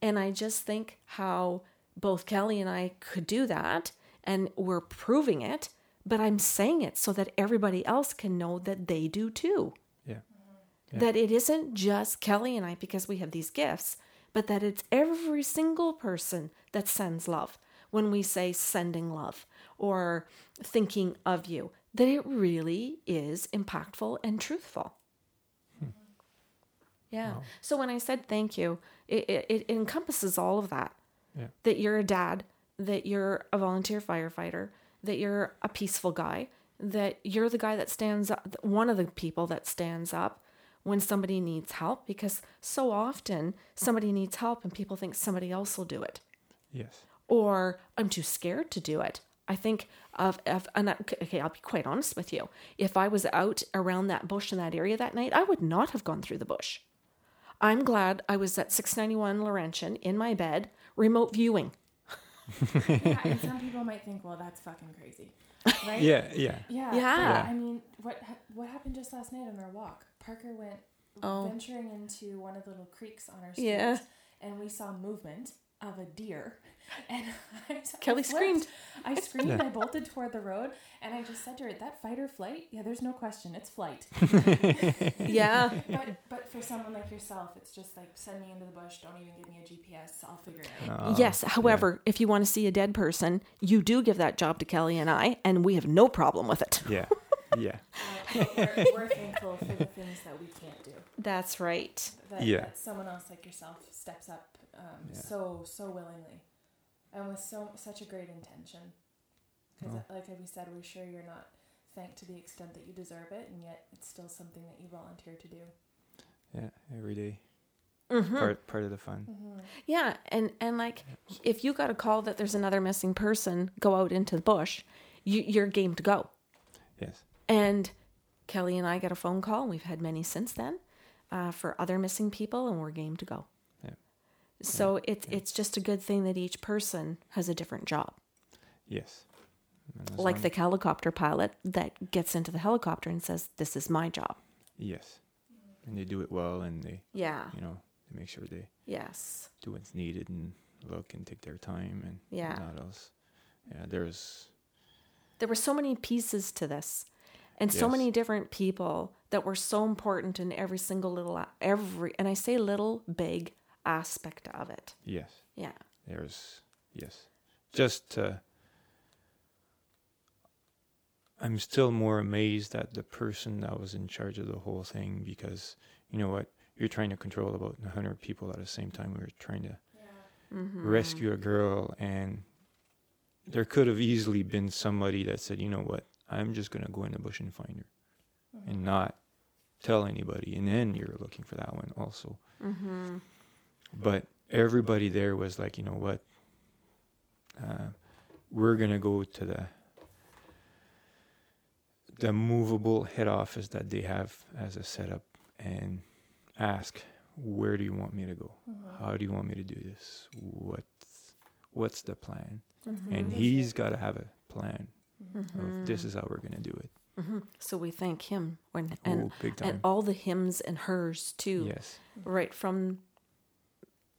[SPEAKER 1] And i just think how both kelly and i could do that and we're proving it but i'm saying it so that everybody else can know that they do too
[SPEAKER 3] Yeah.
[SPEAKER 1] that it isn't just kelly and i because we have these gifts but that it's every single person that sends love when we say sending love or thinking of you that it really is impactful and truthful hmm. yeah. So when I said thank you, it, it, it encompasses all of that.
[SPEAKER 3] Yeah.
[SPEAKER 1] That you're a dad, that you're a volunteer firefighter, that you're a peaceful guy, that you're the guy that stands up, one of the people that stands up when somebody needs help, because so often somebody needs help and people think somebody else will do it
[SPEAKER 3] Yes.
[SPEAKER 1] or I'm too scared to do it. I think of, of and I, okay, I'll be quite honest with you. If I was out around that bush in that area that night, I would not have gone through the bush. I'm glad I was at 691 Laurentian in my bed, remote viewing.
[SPEAKER 2] Yeah, and some people might think, well, that's fucking crazy, right?
[SPEAKER 3] Yeah. Yeah.
[SPEAKER 2] Yeah.
[SPEAKER 1] Yeah.
[SPEAKER 3] Yeah.
[SPEAKER 2] I mean, what ha- what happened just last night on our walk? Parker went
[SPEAKER 1] Oh.
[SPEAKER 2] venturing into one of the little creeks on our street,
[SPEAKER 1] Yeah.
[SPEAKER 2] and we saw movement of a deer. And I, I
[SPEAKER 1] Kelly
[SPEAKER 2] flipped.
[SPEAKER 1] screamed.
[SPEAKER 2] I screamed. I bolted toward the road, and I just said to her, "That fight or flight? Yeah, there's no question. It's flight."
[SPEAKER 1] Yeah.
[SPEAKER 2] but but for someone like yourself, it's just like send me into the bush. Don't even give me a GPS. I'll figure it out.
[SPEAKER 3] Uh,
[SPEAKER 1] yes. However, if you want to see a dead person, you do give that job to Kelly and I, and we have no problem with it.
[SPEAKER 3] Yeah. Yeah.
[SPEAKER 2] Uh, we're, we're thankful for the things that we can't do.
[SPEAKER 1] That's right.
[SPEAKER 2] that,
[SPEAKER 3] Yeah.
[SPEAKER 2] that someone else like yourself steps up um,
[SPEAKER 3] Yeah.
[SPEAKER 2] so so willingly and with so such a great intention because
[SPEAKER 3] Oh.
[SPEAKER 2] like we said we're sure you're not thanked to the extent that you deserve it and yet it's still something that you volunteer to do
[SPEAKER 3] Yeah. Every day.
[SPEAKER 1] Mhm.
[SPEAKER 3] Part part of the fun.
[SPEAKER 1] Yeah, and and like if you got a call that there's another missing person, go out into the bush. You, you're game to go.
[SPEAKER 3] Yes.
[SPEAKER 1] And Kelly and I got a phone call, and we've had many since then, uh, for other missing people, and we're game to go.
[SPEAKER 3] Yeah.
[SPEAKER 1] So it's it's just a good thing that each person has a different job.
[SPEAKER 3] Yes.
[SPEAKER 1] Like
[SPEAKER 3] long-
[SPEAKER 1] the helicopter pilot that gets into the helicopter and says, "This is my job."
[SPEAKER 3] Yes. And they do it well, and they,
[SPEAKER 1] Yeah.
[SPEAKER 3] you know, they make sure they
[SPEAKER 1] Yes.
[SPEAKER 3] do what's needed and look and take their time and
[SPEAKER 1] Yeah.
[SPEAKER 3] not else. Yeah. There's.
[SPEAKER 1] there were so many pieces to this and so many different people that were so important in every single little every and i say little big aspect of it
[SPEAKER 3] Yes.
[SPEAKER 1] yeah
[SPEAKER 3] There's yes. Just uh, I'm still more amazed at the person that was in charge of the whole thing because you know what? You're trying to control about 100 people at the same time. We were trying to
[SPEAKER 1] mm-hmm.
[SPEAKER 3] rescue a girl, and there could have easily been somebody that said, you know what? I'm just going to go in the bush and find her and not tell anybody. And then you're looking for that one also.
[SPEAKER 1] Mm-hmm.
[SPEAKER 3] But everybody there was like, you know what? Uh, we're gonna go to the the movable head office that they have as a setup and ask, where do you want me to go? How do you want me to do this? What what's the plan?
[SPEAKER 2] Mm-hmm.
[SPEAKER 3] And he's got to have a plan
[SPEAKER 1] Mm-hmm.
[SPEAKER 3] of this is how we're going to do it.
[SPEAKER 1] hmm So we thank him when and
[SPEAKER 3] oh,
[SPEAKER 1] and all the hymns and hers too,
[SPEAKER 3] yes.
[SPEAKER 1] right from.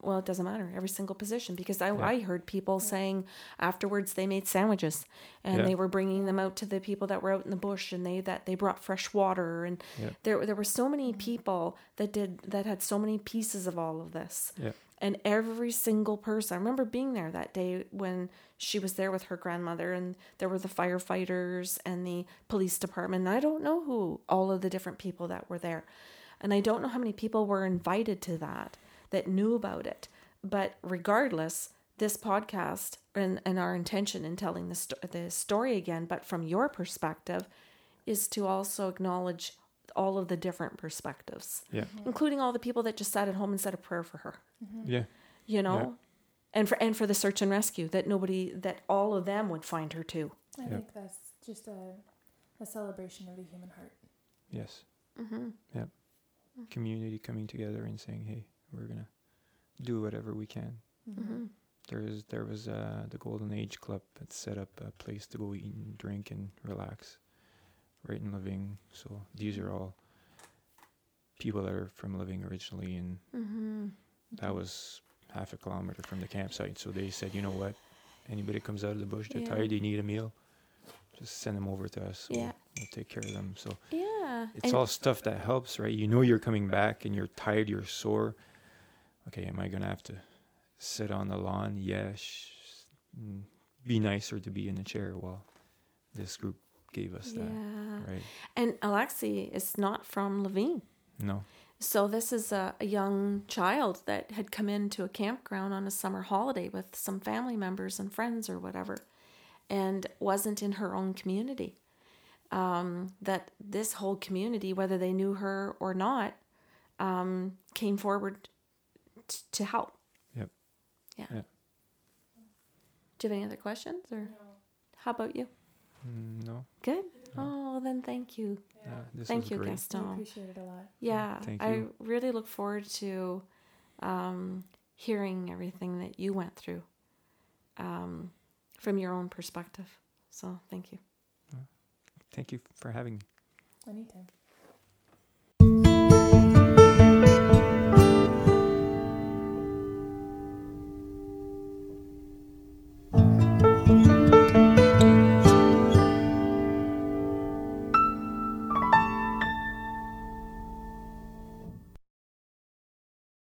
[SPEAKER 1] Well, it doesn't matter every single position because I,
[SPEAKER 3] Yeah.
[SPEAKER 1] I heard people saying afterwards they made sandwiches and
[SPEAKER 3] Yeah.
[SPEAKER 1] they were bringing them out to the people that were out in the bush and they that they brought fresh water and
[SPEAKER 3] Yeah.
[SPEAKER 1] there there were so many people that did that had so many pieces of all of this
[SPEAKER 3] Yeah.
[SPEAKER 1] and every single person i remember being there that day when she was there with her grandmother and there were the firefighters and the police department and i don't know who all of the different people that were there and i don't know how many people were invited to that that knew about it but regardless this podcast and, and our intention in telling the, sto- the story again but from your perspective is to also acknowledge all of the different perspectives
[SPEAKER 3] Yeah. Mm-hmm.
[SPEAKER 1] including all the people that just sat at home and said a prayer for her mm-hmm.
[SPEAKER 3] Yeah.
[SPEAKER 1] you know
[SPEAKER 3] Yeah.
[SPEAKER 1] and for and for the search and rescue that nobody that all of them would find her too
[SPEAKER 2] I
[SPEAKER 3] Yeah.
[SPEAKER 2] think that's just a, a celebration of the human heart.
[SPEAKER 3] Yes.
[SPEAKER 1] mm-hmm. mm-hmm.
[SPEAKER 3] Community coming together and saying, "Hey, we're gonna do whatever we can."
[SPEAKER 1] Mm-hmm.
[SPEAKER 3] There is there was uh, the Golden Age Club that set up a place to go eat and drink and relax, right in Lavigne. So these are all people that are from Lavigne originally, and
[SPEAKER 1] Mm-hmm.
[SPEAKER 3] that was half a kilometer from the campsite. So they said, you know what, anybody comes out of the bush, they're
[SPEAKER 1] Yeah.
[SPEAKER 3] tired, they need a meal, just send them over to us.
[SPEAKER 1] Yeah.
[SPEAKER 3] we'll take care of them. So
[SPEAKER 1] yeah
[SPEAKER 3] it's
[SPEAKER 1] and-
[SPEAKER 3] all stuff that helps, right? You know you're coming back and you're tired, you're sore. Okay, am I gonna have to sit on the lawn? Yes. mm, be nicer to be in the chair. Well, this group gave us
[SPEAKER 1] yeah
[SPEAKER 3] that, right?
[SPEAKER 1] and alexi is not from Lavigne
[SPEAKER 3] No.
[SPEAKER 1] so this is a, a young child that had come into a campground on a summer holiday with some family members and friends or whatever and wasn't in her own community um, that this whole community whether they knew her or not um, came forward t- to help
[SPEAKER 3] Yep.
[SPEAKER 1] yeah.
[SPEAKER 3] Yeah.
[SPEAKER 1] do you have any other questions or how about you
[SPEAKER 3] Mm, no.
[SPEAKER 1] good
[SPEAKER 3] No.
[SPEAKER 1] oh then thank you
[SPEAKER 3] Yeah, this
[SPEAKER 1] thank
[SPEAKER 3] was
[SPEAKER 1] you
[SPEAKER 3] great.
[SPEAKER 2] I appreciate it a lot.
[SPEAKER 1] yeah,
[SPEAKER 3] Thank
[SPEAKER 1] I really look forward to um, hearing everything that you went through um, from your own perspective. So thank you.
[SPEAKER 3] Thank you for having me.
[SPEAKER 2] Anytime.